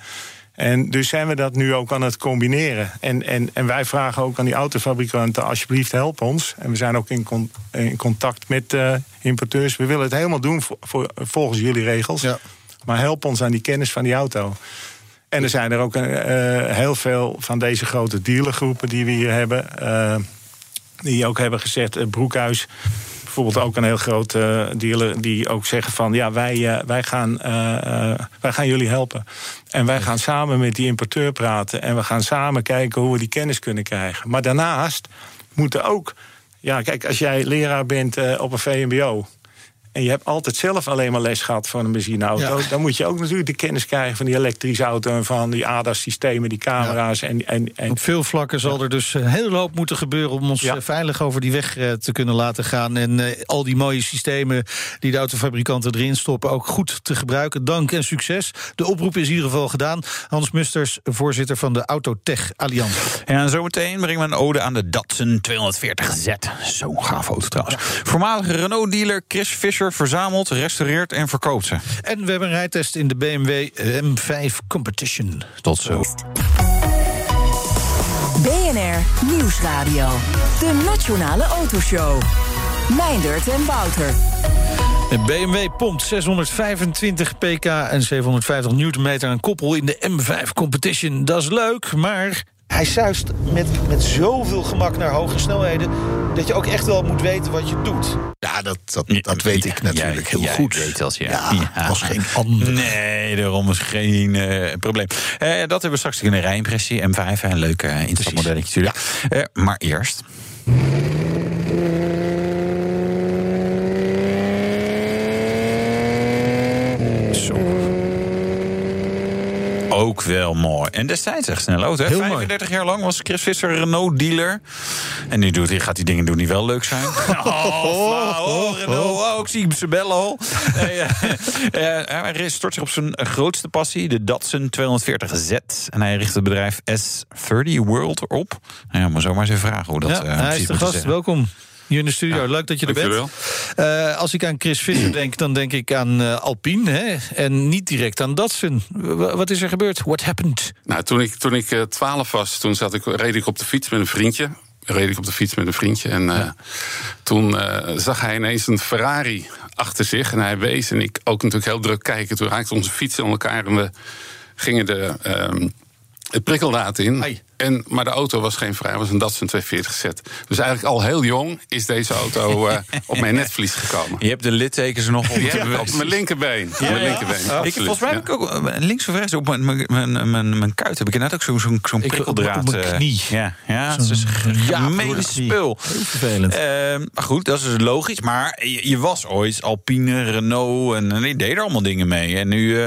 En dus zijn we dat nu ook aan het combineren. En, en, en wij vragen ook aan die autofabrikanten: alsjeblieft, help ons. En we zijn ook in, con, in contact met uh, importeurs. We willen het helemaal doen voor, voor, volgens jullie regels. Ja. Maar help ons aan die kennis van die auto. En er zijn er ook uh, heel veel van deze grote dealergroepen die we hier hebben. Uh, die ook hebben gezegd: Broekhuis bijvoorbeeld ook een heel grote uh, dealer die ook zeggen van ja, wij, uh, wij, gaan, uh, wij gaan jullie helpen. En wij gaan samen met die importeur praten en we gaan samen kijken hoe we die kennis kunnen krijgen. Maar daarnaast moeten ook, ja, kijk, als jij leraar bent op een VMBO en je hebt altijd zelf alleen maar les gehad van een benzineauto... dan moet je ook natuurlijk de kennis krijgen van die elektrische auto... en van die ADAS-systemen, die camera's. En, en, en, Op veel vlakken zal er dus een hele hoop moeten gebeuren... om ons veilig over die weg eh, te kunnen laten gaan. En uh, al die mooie systemen die de autofabrikanten erin stoppen... ook goed te gebruiken. Dank en succes. De oproep is in ieder geval gedaan. Hans Musters, voorzitter van de Autotech Alliantie. En zometeen brengen we een ode aan de Datsun 240Z. Zo'n gaaf auto trouwens. Voormalige Renault-dealer Chris Fischer verzamelt, restaureert en verkoopt ze. En we hebben een rijtest in de BMW M5 Competition. Tot zo. BNR Nieuwsradio. De Nationale Autoshow. Meindert en Wouter. De BMW pompt 625 pk en 750 newtonmeter aan koppel in de M5 Competition. Dat is leuk, maar hij zuist met, met zoveel gemak naar hoge snelheden... dat je ook echt wel moet weten wat je doet. Ja, dat, dat, dat weet ik natuurlijk heel goed. Weet als, ja. ja, ja. als geen ander. Nee, daarom is geen uh, probleem. Uh, dat hebben we straks in een rijimpressie. M5, een leuk uh, instapmodelletje natuurlijk. maar eerst... ook wel mooi. En destijds echt snel. Heel 35 mooi. jaar lang was Chris Visser Renault-dealer. En nu doet, hij gaat hij dingen doen die wel leuk zijn. Oh, oh, Renault. Oh, ik zie ze bellen al. hij stort zich op zijn grootste passie, de Datsun 240Z. En hij richt het bedrijf S30 World op. Ja, maar zomaar eens even vragen hoe dat ja, uh, hij is de gast. Welkom. Hier in de studio. Ja, Leuk dat je er bent. Uh, als ik aan Chris Visser denk, dan denk ik aan uh, Alpine. Hè? En niet direct aan Datsun. wat is er gebeurd? What happened? Nou, toen ik, toen ik 12 was, toen zat ik, reed ik op de fiets met een vriendje. Reed ik op de fiets met een vriendje. En toen zag hij ineens een Ferrari achter zich. En hij wees. En ik ook natuurlijk heel druk kijken. Toen raakte onze fietsen aan elkaar. En we gingen de, ehm, het prikkeldaad in. Hey. En, maar de auto was geen vrij, was een Datsun 240Z. Dus eigenlijk al heel jong is deze auto uh, op mijn netvlies gekomen. Je hebt de littekens nog op, ja, op mijn linkerbeen. Ja, mijn linkerbeen. Ja. Ik, volgens mij heb ik ook eh, links of rechts op mijn, mijn, mijn, mijn kuit heb ik inderdaad ook zo'n zo'n zo'n prikkeldraad. Op mijn uh, knie. Ja, ja het is een gemeen spul. Heel vervelend. Uh, maar goed, dat is logisch. Maar je, je, was ooit Alpine, Renault en je deed er allemaal dingen mee. En nu uh,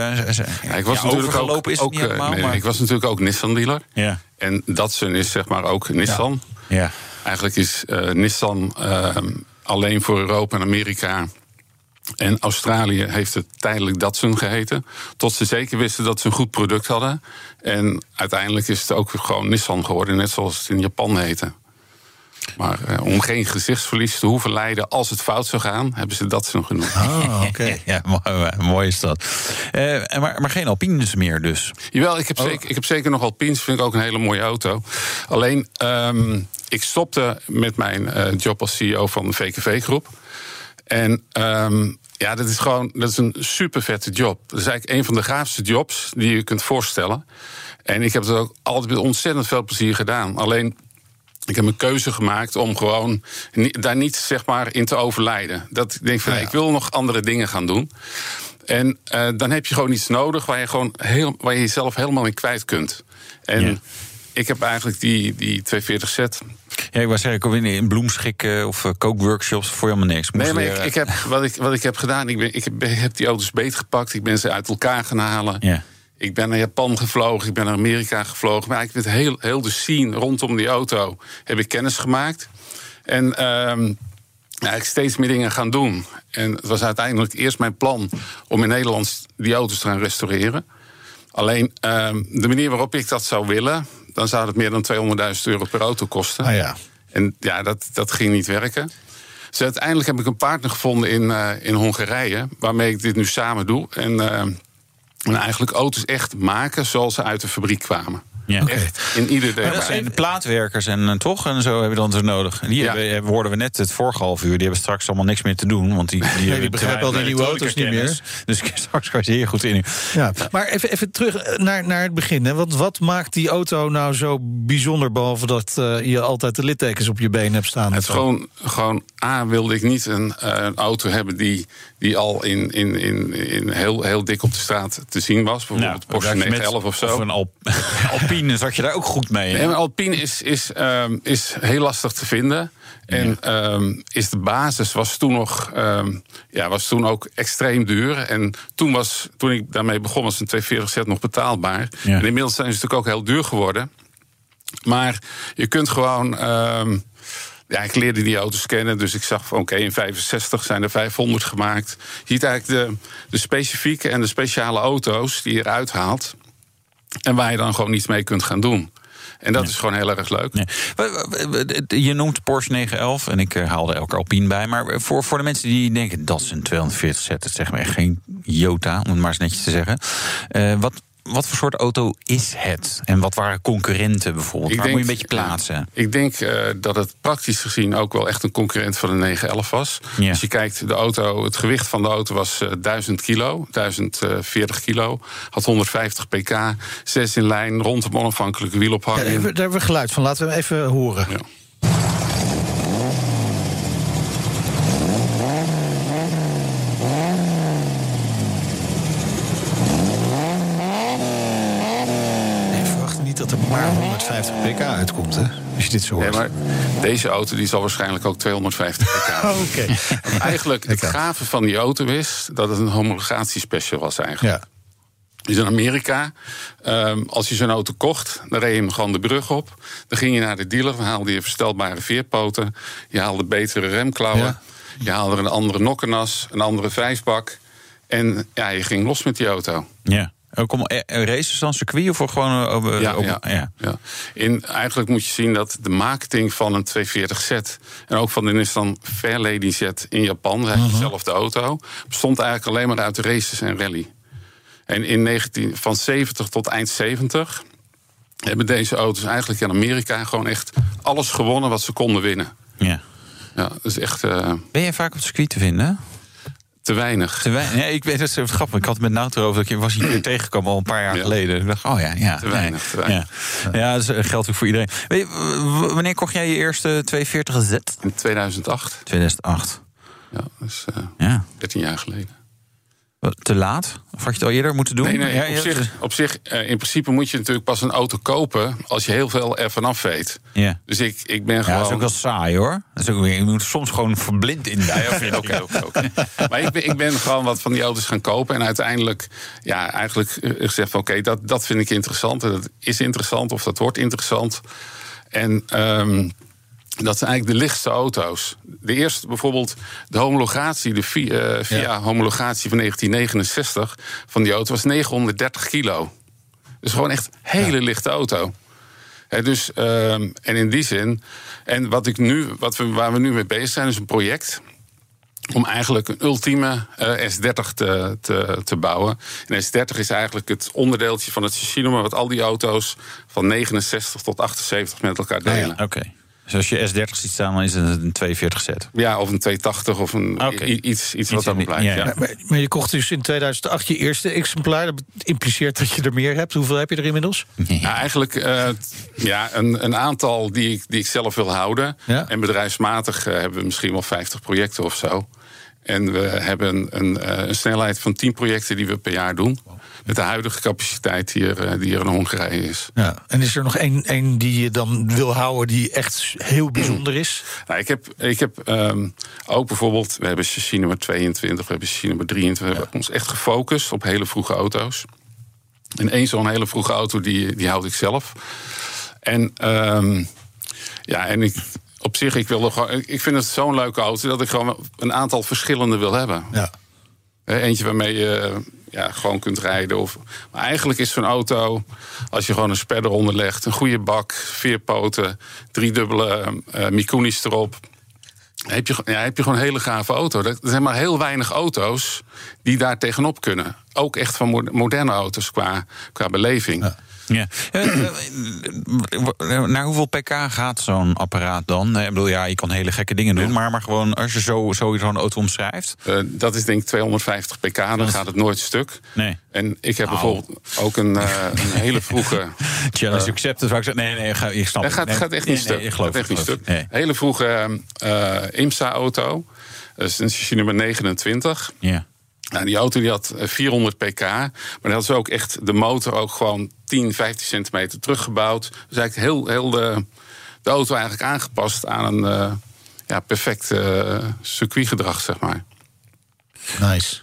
ja, ik was natuurlijk ook, is ook, helemaal, nee, maar... Ik was natuurlijk ook Nissan-dealer. Ja. En Datsun is zeg maar ook Nissan. Ja. ja. Eigenlijk is uh, Nissan uh, alleen voor Europa en Amerika. En Australië heeft het tijdelijk Datsun geheten. Tot ze zeker wisten dat ze een goed product hadden. En uiteindelijk is het ook gewoon Nissan geworden, net zoals het in Japan heette. Maar uh, om geen gezichtsverlies te hoeven lijden als het fout zou gaan, hebben ze dat zo genoemd. Ah, oké. ja, mooi, mooi, is dat. Uh, maar, maar geen Alpines meer dus? Jawel, ik heb, oh. zeker, ik heb zeker nog Alpines. Vind ik ook een hele mooie auto. Alleen, um, ik stopte met mijn uh, job als CEO van de VKV-groep. En um, ja, dat is gewoon dat is een super vette job. Dat is eigenlijk een van de gaafste jobs die je kunt voorstellen. En ik heb het ook altijd met ontzettend veel plezier gedaan. Alleen ik heb een keuze gemaakt om gewoon daar niet zeg maar, in te overlijden. Dat ik denk van, ja. ik wil nog andere dingen gaan doen. En uh, dan heb je gewoon iets nodig waar je, gewoon heel, waar je jezelf helemaal in kwijt kunt. En ja. ik heb eigenlijk die, die 240 set. Ja, ik was zeggen, in bloemschikken of uh, kookworkshops voor helemaal niks. Moest nee, maar ik, ik, heb, wat, ik, wat ik heb gedaan, ik, ben, ik heb, heb die auto's beet gepakt. Ik ben ze uit elkaar gaan halen. Ja. Ik ben naar Japan gevlogen, ik ben naar Amerika gevlogen. Maar eigenlijk met heel, heel de scene rondom die auto heb ik kennis gemaakt. En ehm ja, ik steeds meer dingen gaan doen. En het was uiteindelijk eerst mijn plan om in Nederland die auto's te gaan restaureren. Alleen ehm, de manier waarop ik dat zou willen, dan zou het meer dan 200.000 euro per auto kosten. Ah ja. En ja, dat, dat ging niet werken. Dus uiteindelijk heb ik een partner gevonden in, eh, in Hongarije, waarmee ik dit nu samen doe. En, eh, en eigenlijk auto's echt maken zoals ze uit de fabriek kwamen. Ja. Echt in ieder deel. Dat zijn de plaatwerkers en uh, toch en zo hebben we dan zo nodig. En die Ja. hebben, hoorden we net het vorige half uur. Die hebben straks allemaal niks meer te doen. Want die, die, te begrijpen al die nieuwe auto's niet kennis. Dus straks kan je zeer goed in. Ja, maar even, even terug naar, naar het begin. Hè. Want wat maakt die auto nou zo bijzonder... behalve dat eh, je altijd de littekens op je been hebt staan? Het gewoon, gewoon A, wilde ik niet een, eh, een auto hebben die, die al in, in, in, in heel, heel dik op de straat te zien was. Bijvoorbeeld Porsche Nou, met- 911 of zo. Of een Alp- Alpine je daar ook goed mee. Nee, maar Alpine is, is, ehm, is heel lastig te vinden. En ehm, is de basis was toen nog ehm, ja, was toen ook extreem duur. En toen, was, toen ik daarmee begon, was een 240 set nog betaalbaar. Ja. En inmiddels zijn ze natuurlijk ook heel duur geworden. Maar je kunt gewoon. ja, ik leerde die auto's kennen, dus ik zag van oké, in 65 zijn er 500 gemaakt. Je ziet eigenlijk de, de specifieke en de speciale auto's die je eruit haalt. En waar je dan gewoon iets mee kunt gaan doen. En dat is gewoon heel erg leuk. Nee. Je noemt Porsche 911 en ik eh, haalde elke Alpine bij. Maar voor, voor de mensen die denken dat is een 240 zet, dat zeg maar echt geen Jota, om het maar eens netjes te zeggen. Eh, wat, wat voor soort auto is het? En wat waren concurrenten bijvoorbeeld? Waar moet je een beetje plaatsen? Ik denk eh, dat het praktisch gezien ook wel echt een concurrent van de 911 was. Ja. Als je kijkt, de auto, het gewicht van de auto was eh 1000 kilo, 1040 kilo. Had 150 pk, zes in lijn, rond een onafhankelijke wielophanging. daar, hebben we- daar hebben we geluid van. Laten we hem even horen. Ja. 250 pk uitkomt, hè? Als je dit zo hoort. Nee, maar deze auto die zal waarschijnlijk ook 250 pk Oké. Eigenlijk, het gave van die auto is dat het een homologatiespecial was eigenlijk. Ja. Dus in Amerika, ehm, als je zo'n auto kocht, dan reed je hem gewoon de brug op. Dan ging je naar de dealer, dan haalde je verstelbare veerpoten. Je haalde betere remklauwen. Je haalde een andere nokkenas, een andere vijfbak. En ja, je ging los met die auto. Ja. Ook om eh, eh, races dan circuit of voor gewoon eh, op, Ja, op- ja. ja. Ja. In, eigenlijk moet je zien dat de marketing van een 240Z... en ook van de Nissan Fairlady Z in Japan... eigenlijk dezelfde auto... bestond eigenlijk alleen maar uit races en rally. En in 19, van 70 tot eind 70 hebben deze auto's eigenlijk in Amerika... gewoon echt alles gewonnen wat ze konden winnen. ja. Ja, dat is echt eh, Ben jij vaak op het circuit te vinden? Te weinig. Te weinig. Nee, ik weet het is grappig. Ik had het met Nauter over dat ik was hier tegengekomen al een paar jaar Ja. geleden. Ik dacht, oh ja, ja. Te weinig, te weinig. Ja, ja dat is- geldt ook voor iedereen. Weet je, wanneer kocht jij je eerste 240Z? In 2008. 2008. Ja, dat is eh, Ja. 13 jaar geleden. Wat, Te laat? Of had je het al eerder moeten doen? Nee, nee, op zich, op zich eh, in principe moet je natuurlijk pas een auto kopen als je heel veel ervan af weet. Ja. Dus ik, ik ben Ja, gewoon. dat is ook wel saai hoor. Dat is ook, je moet soms gewoon verblind in. Ja, oké, oké. Maar ik ben, ik ben gewoon wat van die auto's gaan kopen. En uiteindelijk, ja, eigenlijk eh, gezegd van oké, dat, dat vind ik interessant. En dat is interessant of dat wordt interessant. En ehm, dat zijn eigenlijk de lichtste auto's. De eerste bijvoorbeeld, de homologatie, de via, eh, via homologatie van 1969 van die auto was 930 kilo. Dus gewoon echt een hele lichte auto. Dus, ehm, en in die zin, en wat ik nu, wat we, waar we nu mee bezig zijn, is een project om eigenlijk een ultieme eh, S30 te, te, te bouwen. En S30 is eigenlijk het onderdeeltje van het chassis-nummer... wat al die auto's van 69 tot 78 met elkaar delen. Oké. Dus als je S30 ziet staan, dan is het een 42 set. Ja, of een 280 of een, iets, iets wat daarop die- blijft. ja. Maar, maar je kocht dus in 2008 je eerste exemplaar. Dat impliceert dat je er meer hebt. Hoeveel heb je er inmiddels? Nou, eigenlijk eh, ja, een, een aantal die ik, die ik zelf wil houden. Ja. En bedrijfsmatig eh, hebben we misschien wel 50 projecten of zo. En we hebben een, eh, een snelheid van 10 projecten die we per jaar doen. Met de huidige capaciteit die er, eh, die er in Hongarije is. Ja. En is er nog één, één die je dan wil houden die echt heel bijzonder is? Nou, ik heb, ik heb ehm, ook bijvoorbeeld, we hebben chassis nummer 22, we hebben chassis nummer 23. We hebben ons echt gefocust op hele vroege auto's. En één zo'n hele vroege auto, die, die houd ik zelf. En ehm, ja, en ik, op zich, ik, wil er gewoon, ik vind het zo'n leuke auto dat ik gewoon een aantal verschillende wil hebben. Ja. Hè, Eentje waarmee je ja, gewoon kunt rijden. Of, maar eigenlijk is zo'n auto, als je gewoon een sper eronder legt, een goede bak, vier poten, drie dubbele eh Mikunis erop. Heb je, ja, heb je gewoon een hele gave auto. Er zijn maar heel weinig auto's die daar tegenop kunnen. Ook echt van mo- moderne auto's qua, qua beleving. Ja. Eh, eh, Naar hoeveel pk gaat zo'n apparaat dan? Eh, Ik bedoel, ja, je kan hele gekke dingen doen, maar, maar gewoon als je zo, zo zo'n auto omschrijft. Eh, dat is denk ik 250 pk, dan gaat het nooit stuk. Nee. En ik heb bijvoorbeeld ook een, eh, een hele vroege... Challenge accepted. Waar ik zeg, nee, nee, ga, ik snap Het gaat, Nee, gaat echt niet stuk. nee, ik geloof gaat echt het, niet stuk. Hele vroege eh, IMSA-auto. Een chassis nummer 29. Ja. Nou, die auto die had eh, 400 pk. Maar dan had ze ook echt de motor ook gewoon 10, 15 centimeter teruggebouwd. Dus eigenlijk heel, heel de, de auto eigenlijk aangepast aan een eh, ja, perfect eh, circuitgedrag, zeg maar. Nice.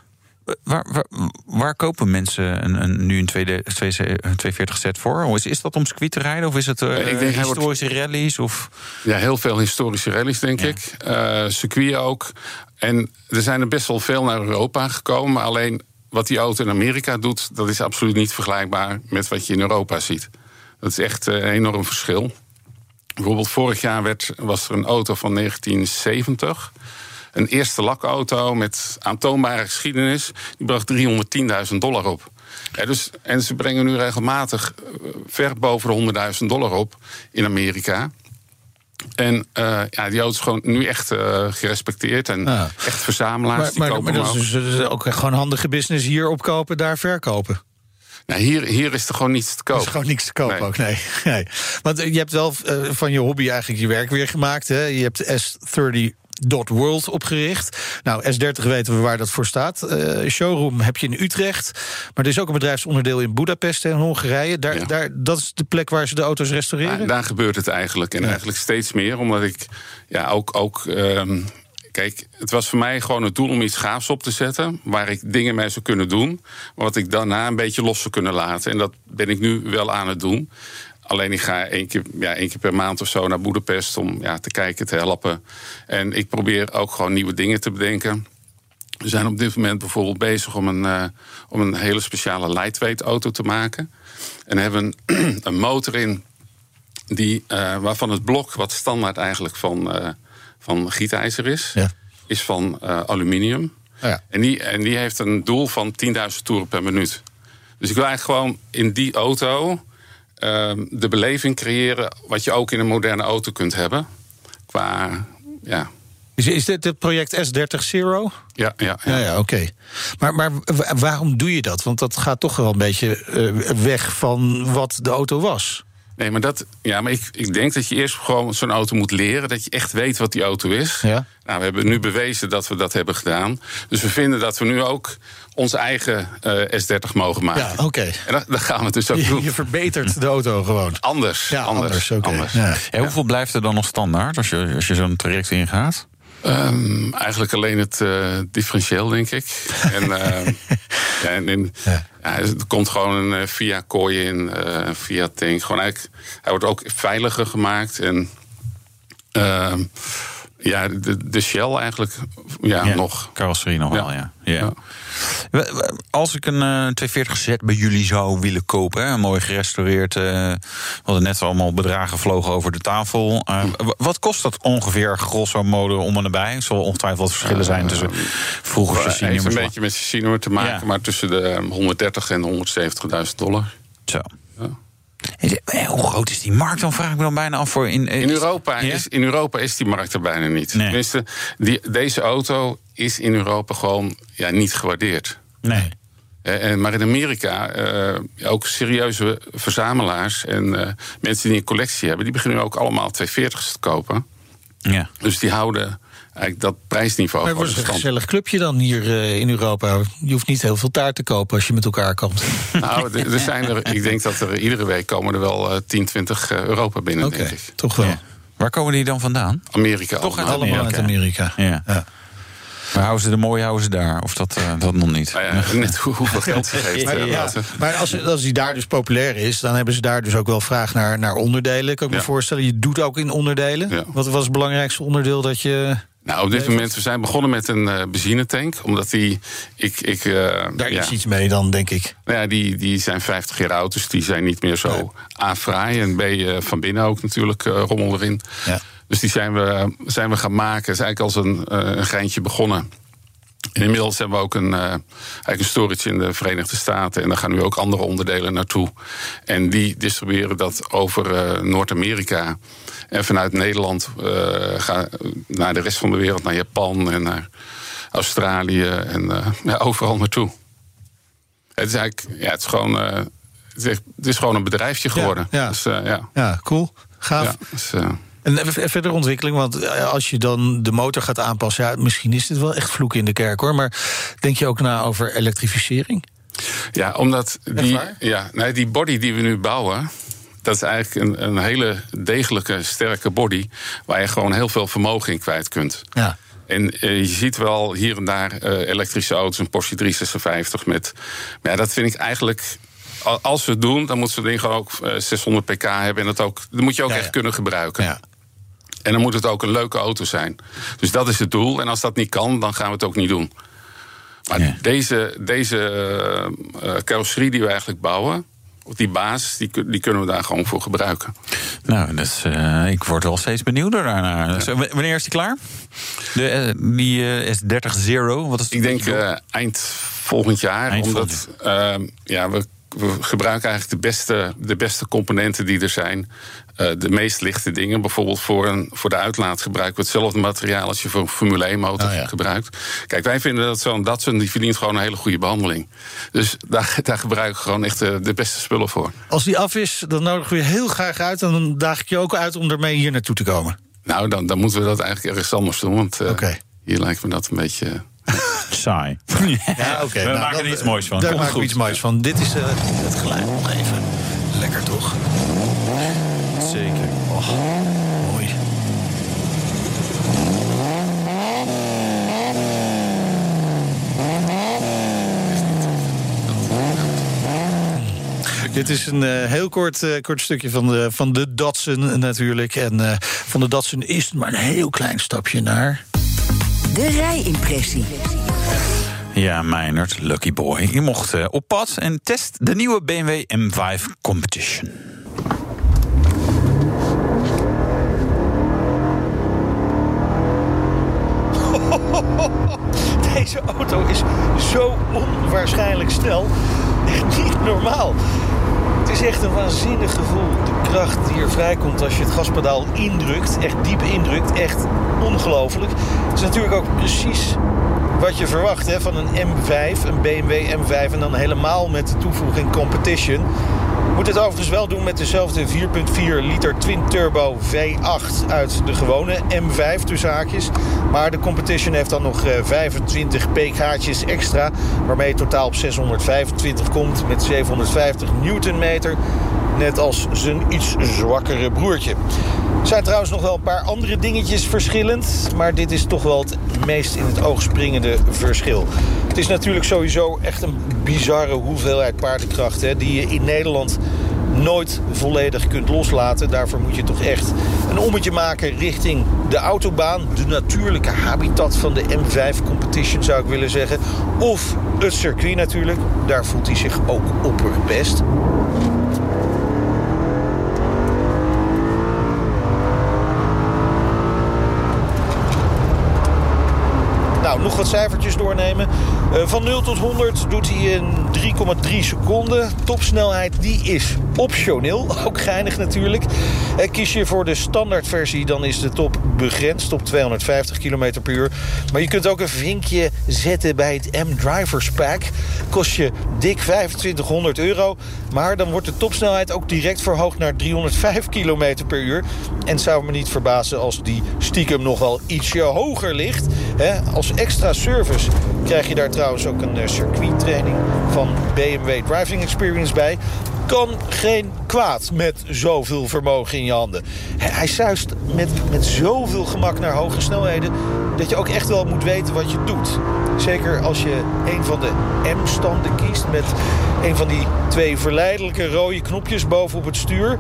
Waar, waar, waar kopen mensen een, een, nu een, tweede, twee- een 240 set voor? Is, is dat om circuit te rijden? Of is het eh, Ik denk wordt- historische rallies? Of... Ja, heel veel historische rallies, denk ik. Eh circuit ook. En er zijn er best wel veel naar Europa gekomen. Alleen wat die auto in Amerika doet, dat is absoluut niet vergelijkbaar met wat je in Europa ziet. Dat is echt eh, een enorm verschil. Bijvoorbeeld vorig jaar werd, was er een auto van 1970. Een eerste lakauto met aantoonbare geschiedenis. Die bracht 310.000 dollar op. Ja, dus, en ze brengen nu regelmatig eh, ver boven de 100.000 dollar op in Amerika. En eh, ja, die auto is gewoon nu echt eh, gerespecteerd. En Ja. echt verzamelaars Maar, die maar, kopen maar dat ook. is dus ook gewoon handige business. Hier opkopen, daar verkopen. Nou, hier, hier is er gewoon niets te Er kopen. is gewoon niks te kopen Nee. ook, nee. nee. Want je hebt wel van je hobby eigenlijk je werk weer gemaakt. Hè? Je hebt S30 World opgericht. Nou, S30 weten we waar dat voor staat. Eh, showroom heb je in Utrecht. Maar er is ook een bedrijfsonderdeel in Budapest en Hongarije. Daar, Ja. daar, dat is de plek waar ze de auto's restaureren. Ja, daar gebeurt het eigenlijk. En eigenlijk steeds meer. Omdat ik ja, ook. ook ehm, kijk, het was voor mij gewoon het doel om iets gaafs op te zetten. Waar ik dingen mee zou kunnen doen. Maar wat ik daarna een beetje los zou kunnen laten. En dat ben ik nu wel aan het doen. Alleen ik ga één keer, ja, één keer per maand of zo naar Boedapest om ja, te kijken, te helpen. En ik probeer ook gewoon nieuwe dingen te bedenken. We zijn op dit moment bijvoorbeeld bezig om een, eh, om een hele speciale lightweight auto te maken. En hebben een, een motor in die, eh, waarvan het blok, wat standaard eigenlijk van, eh, van gietijzer is, Ja. is van aluminium. Ja. En, die, en die heeft een doel van 10.000 toeren per minuut. Dus ik wil eigenlijk gewoon in die auto de beleving creëren wat je ook in een moderne auto kunt hebben. Qua, ja, Is, is dit het project S30 Zero? ja, ja. Ja, ja, oké. Maar, maar wa- waarom doe je dat? Want dat gaat toch wel een beetje eh, weg van wat de auto was. Nee, maar, dat, ja, maar ik, ik denk dat je eerst gewoon zo'n auto moet leren. Dat je echt weet wat die auto is. Ja. Nou, we hebben nu bewezen dat we dat hebben gedaan. Dus we vinden dat we nu ook onze eigen eh, S30 mogen maken. Ja, oké. En dat, dat gaan we dus ook Je, doen. je verbetert de auto gewoon. Anders. Ja, anders. anders, anders. Ja. En hoeveel blijft er dan nog standaard als je, als je zo'n traject ingaat? Ehm, eigenlijk alleen het eh, differentieel, denk ik. en, eh, ja, en, Ja. ja, er komt gewoon een eh, Via kooi in, eh, Via tank. Gewoon eigenlijk, hij wordt ook veiliger gemaakt. En ehm, ja, de, de Shell eigenlijk ja, nog. Carrosserie nog Ja. wel, ja. ja. Als ik een eh 240 Z bij jullie zou willen kopen, hè, mooi gerestaureerd. eh, we hadden net allemaal bedragen vlogen over de tafel. Eh, wat kost dat ongeveer, grosso modo, om en nabij? Zullen ongetwijfeld wat verschillen zijn tussen vroeger Het heeft een beetje met chassis te maken, maar tussen de eh, 130 en 170.000 dollar. Zo. Eh, Hoe groot is die markt? Dan vraag ik me dan bijna af voor in. In Europa, Ja? is, in Europa is die markt er bijna niet. Nee. Tenminste, die, deze auto is in Europa gewoon ja, niet gewaardeerd. Nee. Eh, en, maar in Amerika, eh, ook serieuze verzamelaars en eh, mensen die een collectie hebben, die beginnen ook allemaal 240's te kopen. Ja. Dus die houden eigenlijk dat prijsniveau Maar het wordt een stand. gezellig clubje dan hier eh, in Europa. Je hoeft niet heel veel taart te kopen als je met elkaar komt. Nou, er er zijn er, ik denk dat er iedere week komen er wel eh, 10, 20 eh, Europa binnen, Oké, denk ik. toch wel. Ja. Waar komen die dan vandaan? Amerika Toch allemaal. uit Allemaal uit Amerika. Ja. Ja. Maar houden ze de mooie houden ze daar? Of dat, uh, dat nog niet? Nou ja, net hoeveel geld ze geeft. Maar, ja, maar als, als die daar dus populair is, dan hebben ze daar dus ook wel vraag naar, naar onderdelen. Kan ik me voorstellen. Je doet ook in onderdelen. Wat was het belangrijkste onderdeel dat je. Nou, op dit moment, we zijn begonnen met een uh, benzinetank. Omdat die. Ik, ik, uh, Daar is iets mee dan, denk ik. Nou ja, die, die zijn 50 jaar oud, dus die zijn niet meer zo nee. A, fraai. En B, uh, van binnen ook natuurlijk rommel erin. Ja. Dus die zijn we, zijn we gaan maken. Is eigenlijk als een, een geintje begonnen. En inmiddels hebben we ook een, uh, eigenlijk een storage in de Verenigde Staten. En daar gaan nu ook andere onderdelen naartoe. En die distribueren dat over uh, Noord-Amerika. En vanuit Nederland gaan naar de rest van de wereld, naar Japan en naar Australië en ja, overal naartoe. Het is eigenlijk, ja, het is gewoon, het is, het is gewoon een bedrijfje geworden. Ja, ja. Dus, ja. ja cool. Gaaf. Dus, en verder ontwikkeling, want als je dan de motor gaat aanpassen, ja, misschien is dit wel echt vloeken in de kerk hoor. Maar denk je ook na over elektrificering? Ja, omdat die, ja, nee, die body die we nu bouwen. Dat is eigenlijk een, een hele degelijke, sterke body. Waar je gewoon heel veel vermogen in kwijt kunt. Ja. En uh, je ziet wel hier en daar uh, elektrische auto's, een Porsche 356 met. Maar ja, dat vind ik eigenlijk als we het doen, dan moet zo'n ding gewoon ook 600 pk hebben. En dat, ook, dat moet je ook ja, echt ja. kunnen gebruiken. Ja. En dan moet het ook een leuke auto zijn. Dus dat is het doel. En als dat niet kan, dan gaan we het ook niet doen. Maar deze, deze carrosserie die we eigenlijk bouwen, die basis, die, die kunnen we daar gewoon voor gebruiken. Nou, eh, ik word wel steeds benieuwder daarnaar. Dus, eh, wanneer is die klaar? De, eh, die eh, S30 Zero? Wat is Ik denk eind volgend jaar. Eind omdat ehm, ja, we, we gebruiken eigenlijk de beste, de beste componenten die er zijn. Eh, de meest lichte dingen. Bijvoorbeeld voor, een, voor de uitlaat gebruiken we hetzelfde materiaal als je voor een Formule 1 motor Ah, ja. gebruikt. Kijk, wij vinden dat zo'n Datsun die verdient gewoon een hele goede behandeling. Dus daar, daar gebruiken we gewoon echt de, de beste spullen voor. Als die af is, dan nodigen we je heel graag uit. En dan daag ik je ook uit om ermee hier naartoe te komen. Nou, dan, dan moeten we dat eigenlijk ergens anders doen. Want eh, hier lijkt me dat een beetje. eh, Saai. Ja, oké. We Nou, maken er iets moois van. Daar maken we iets moois van. Dit is het geluid nog even. Lekker toch? Mooi. Dit is een eh, heel kort, eh, kort stukje van de, van de Datsun natuurlijk. En eh, van de Datsun is het maar een heel klein stapje naar... De rijimpressie. Ja, Meinert, lucky boy. Je mocht op pad en test de nieuwe BMW M5 Competition. Deze auto is zo onwaarschijnlijk snel. Echt niet normaal. Het is echt een waanzinnig gevoel. De kracht die er vrijkomt als je het gaspedaal indrukt. Echt diep indrukt. Echt ongelooflijk. Het is natuurlijk ook precies wat je verwacht hè, van een M5. Een BMW M5 en dan helemaal met de toevoeging Competition. Moet het overigens wel doen met dezelfde 4.4 liter twin turbo V8 uit de gewone M5 tussen haakjes. Maar de Competition heeft dan nog eh, 25 pk'tjes extra. Waarmee het totaal op 625 komt met 750 newtonmeter. Net als zijn iets zwakkere broertje. Er zijn trouwens nog wel een paar andere dingetjes verschillend. Maar dit is toch wel het meest in het oog springende verschil. Het is natuurlijk sowieso echt een bizarre hoeveelheid paardenkracht... Hè, die je in Nederland nooit volledig kunt loslaten. Daarvoor moet je toch echt een ommetje maken richting de autobaan. De natuurlijke habitat van de M5 Competition zou ik willen zeggen. Of het circuit natuurlijk. Daar voelt hij zich ook opperbest. Nou, nog wat cijfertjes doornemen. Eh, van 0 tot 100 doet hij in 3,3 seconden. Topsnelheid die is optioneel. Ook geinig natuurlijk. Eh, kies je voor de standaardversie, dan is de top begrensd op 250 km per uur. Maar je kunt ook een vinkje zetten bij het M-Drivers Pack. Kost je dik 2500 euro. Maar dan wordt de topsnelheid ook direct verhoogd naar 305 km per uur. En zou me niet verbazen als die stiekem nog wel ietsje hoger ligt. Hè, als extra service krijg je daar trouwens ook een eh, circuittraining van BMW Driving Experience bij. kan geen kwaad met zoveel vermogen in je handen. Hij, hij zuist met, met zoveel gemak naar hoge snelheden... dat je ook echt wel moet weten wat je doet. Zeker als je een van de M-standen kiest... met een van die twee verleidelijke rode knopjes boven op het stuur...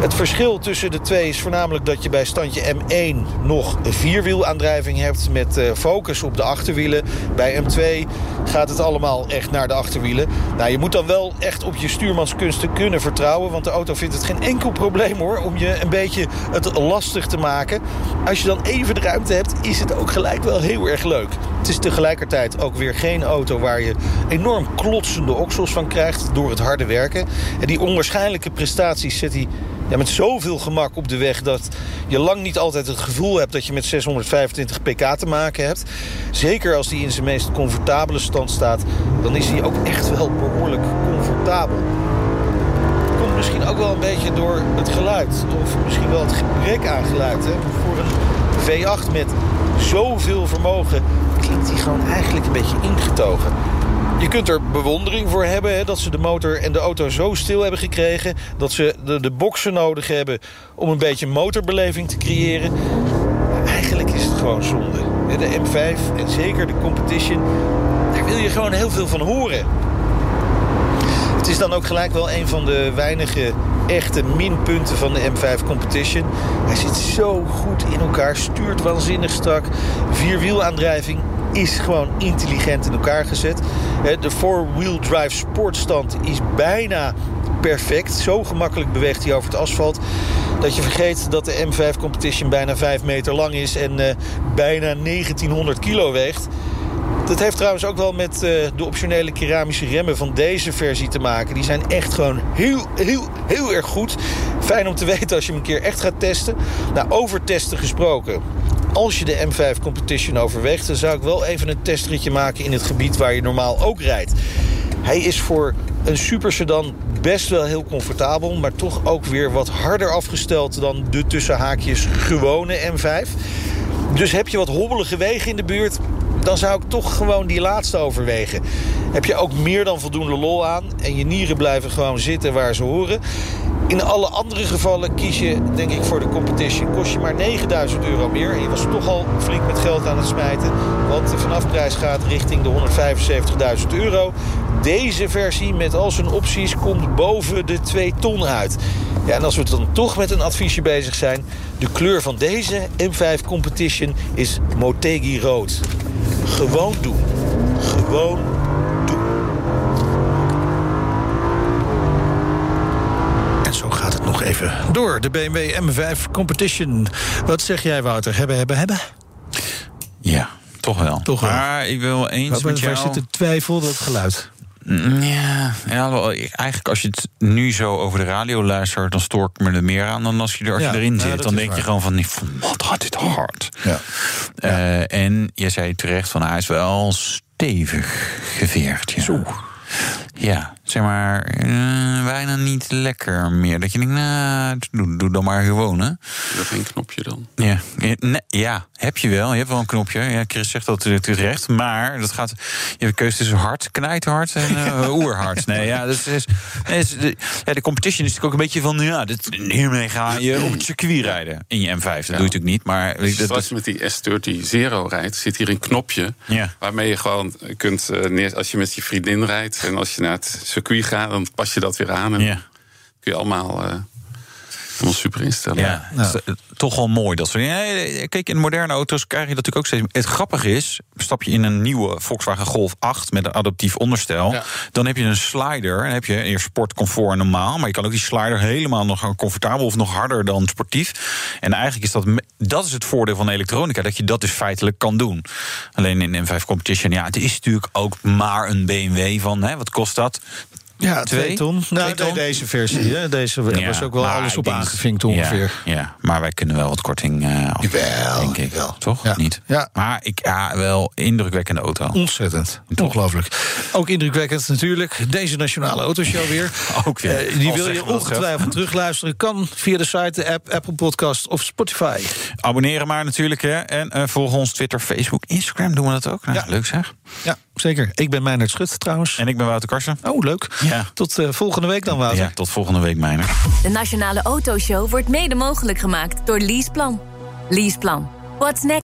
Het verschil tussen de twee is voornamelijk dat je bij standje M1 nog vierwielaandrijving hebt met uh, focus op de achterwielen. Bij M2 gaat het allemaal echt naar de achterwielen. Nou, je moet dan wel echt op je stuurmanskunsten kunnen vertrouwen, want de auto vindt het geen enkel probleem hoor om je een beetje het lastig te maken. Als je dan even de ruimte hebt, is het ook gelijk wel heel erg leuk. Het is tegelijkertijd ook weer geen auto waar je enorm klotsende oksels van krijgt door het harde werken. En die onwaarschijnlijke prestaties zet hij ja, met zoveel gemak op de weg... dat je lang niet altijd het gevoel hebt dat je met 625 pk te maken hebt. Zeker als die in zijn meest comfortabele staat... dan is hij ook echt wel behoorlijk comfortabel. Komt misschien ook wel een beetje door het geluid. Of misschien wel het gebrek aan geluid. Hè? Voor een V8 met zoveel vermogen klinkt hij gewoon eigenlijk een beetje ingetogen. Je kunt er bewondering voor hebben hè, dat ze de motor en de auto zo stil hebben gekregen... dat ze de, de boksen nodig hebben om een beetje motorbeleving te creëren. Eigenlijk is het gewoon zonde. De M5 en zeker de Competition, wil je gewoon heel veel van horen. Het is dan ook gelijk wel een van de weinige echte minpunten van de M5 Competition. Hij zit zo goed in elkaar, stuurt waanzinnig strak. Vierwielaandrijving is gewoon intelligent in elkaar gezet. De four-wheel drive sportstand is bijna perfect. Zo gemakkelijk beweegt hij over het asfalt... dat je vergeet dat de M5 Competition bijna 5 meter lang is... en uh, bijna 1900 kilo weegt. Dat heeft trouwens ook wel met uh, de optionele keramische remmen van deze versie te maken. Die zijn echt gewoon heel, heel, heel erg goed. Fijn om te weten als je hem een keer echt gaat testen. Nou, over testen gesproken. Als je de M5 Competition overweegt... dan zou ik wel even een testritje maken in het gebied waar je normaal ook rijdt. Hij is voor een super sedan best wel heel comfortabel... maar toch ook weer wat harder afgesteld dan de tussenhaakjes gewone M5. Dus heb je wat hobbelige wegen in de buurt dan zou ik toch gewoon die laatste overwegen. Heb je ook meer dan voldoende lol aan... en je nieren blijven gewoon zitten waar ze horen... In alle andere gevallen kies je, denk ik, voor de competition. Kost je maar 9000 euro meer. En je was toch al flink met geld aan het smijten. Want de vanafprijs gaat richting de 175.000 euro. Deze versie met al zijn opties komt boven de 2 ton uit. Ja, en als we dan toch met een adviesje bezig zijn... de kleur van deze M5 Competition is Motegi rood. Gewoon doen. Gewoon doen. En zo gaat het nog even door. De BMW M5 Competition. Wat zeg jij, Wouter? Hebben, hebben, hebben? Ja, toch wel. Toch wel. Maar ik wil eens waar, met jou... Waar zit de twijfel, dat geluid? Ja, ja, eigenlijk als je het nu zo over de radio luistert... dan stoor ik me er meer aan dan als je, er, als Ja, je erin zit. dan denk je gewoon van, wat had dit hard. Ja. Eh, en je zei terecht van, hij is wel stevig geveerd. Ja. Zo. Ja, zeg maar, eh, bijna niet lekker meer. Dat je denkt, nou, doe, doe dan maar gewoon, hè. Is er geen knopje dan? Ja, ja, nee, ja, heb je wel. Je hebt wel een knopje. Ja, Chris zegt dat terecht. Maar dat gaat, je hebt een keuze tussen hard, knijthard en eh, oerhard. Nee, ja, dat is, is, de, ja, de competition is natuurlijk ook een beetje van... Ja, dit, hiermee ga je op het circuit rijden in je M5. Dat doe je natuurlijk niet, maar... Als je met die S30 Zero rijdt, zit hier een knopje... Ja. waarmee je gewoon kunt, eh, neer, als je met je vriendin rijdt... en als je naar het circuit gaat, dan pas je dat weer aan... en Ja. kun je allemaal, eh, super instellen. Ja, het is, eh, toch wel mooi. Dat soort, ja, kijk, in moderne auto's krijg je dat natuurlijk ook steeds. Het grappige is, stap je in een nieuwe Volkswagen Golf 8 met een adaptief onderstel, Ja. dan heb je een slider. Dan heb je eerst sport, comfort en normaal, maar je kan ook die slider helemaal nog comfortabel of nog harder dan sportief. En eigenlijk is dat dat is het voordeel van elektronica, dat je dat dus feitelijk kan doen. Alleen in de M5 Competition, ja, het is natuurlijk ook maar een BMW van, hè, wat kost dat? Ja, Twee? twee ton. Twee Nou, ton? deze versie. Hè? Deze Ja, was ook wel alles op aangevinkt ongeveer. Ja, ja, maar wij kunnen wel wat korting af, Jawel, denk ik. jawel. Toch? Ja. Niet? Ja. Maar ik, ja, wel indrukwekkende auto. Ontzettend. Ongelooflijk. Ook indrukwekkend natuurlijk. Deze nationale autoshow weer. Ook weer. Eh, die wil je ongetwijfeld terugluisteren. Kan via de site, de app, Apple Podcast of Spotify. Abonneren maar natuurlijk. Hè. En eh volg ons Twitter, Facebook, Instagram. Doen we dat ook? Nou, Ja. Leuk zeg. Ja. Zeker. Ik ben Meijnerd Schut trouwens. En ik ben Wouter Karsen. Oh, leuk. Ja. Tot uh, volgende week dan, Wouter. Ja, tot volgende week, Meijnerd. De Nationale Autoshow wordt mede mogelijk gemaakt door Leaseplan. Leaseplan. What's next?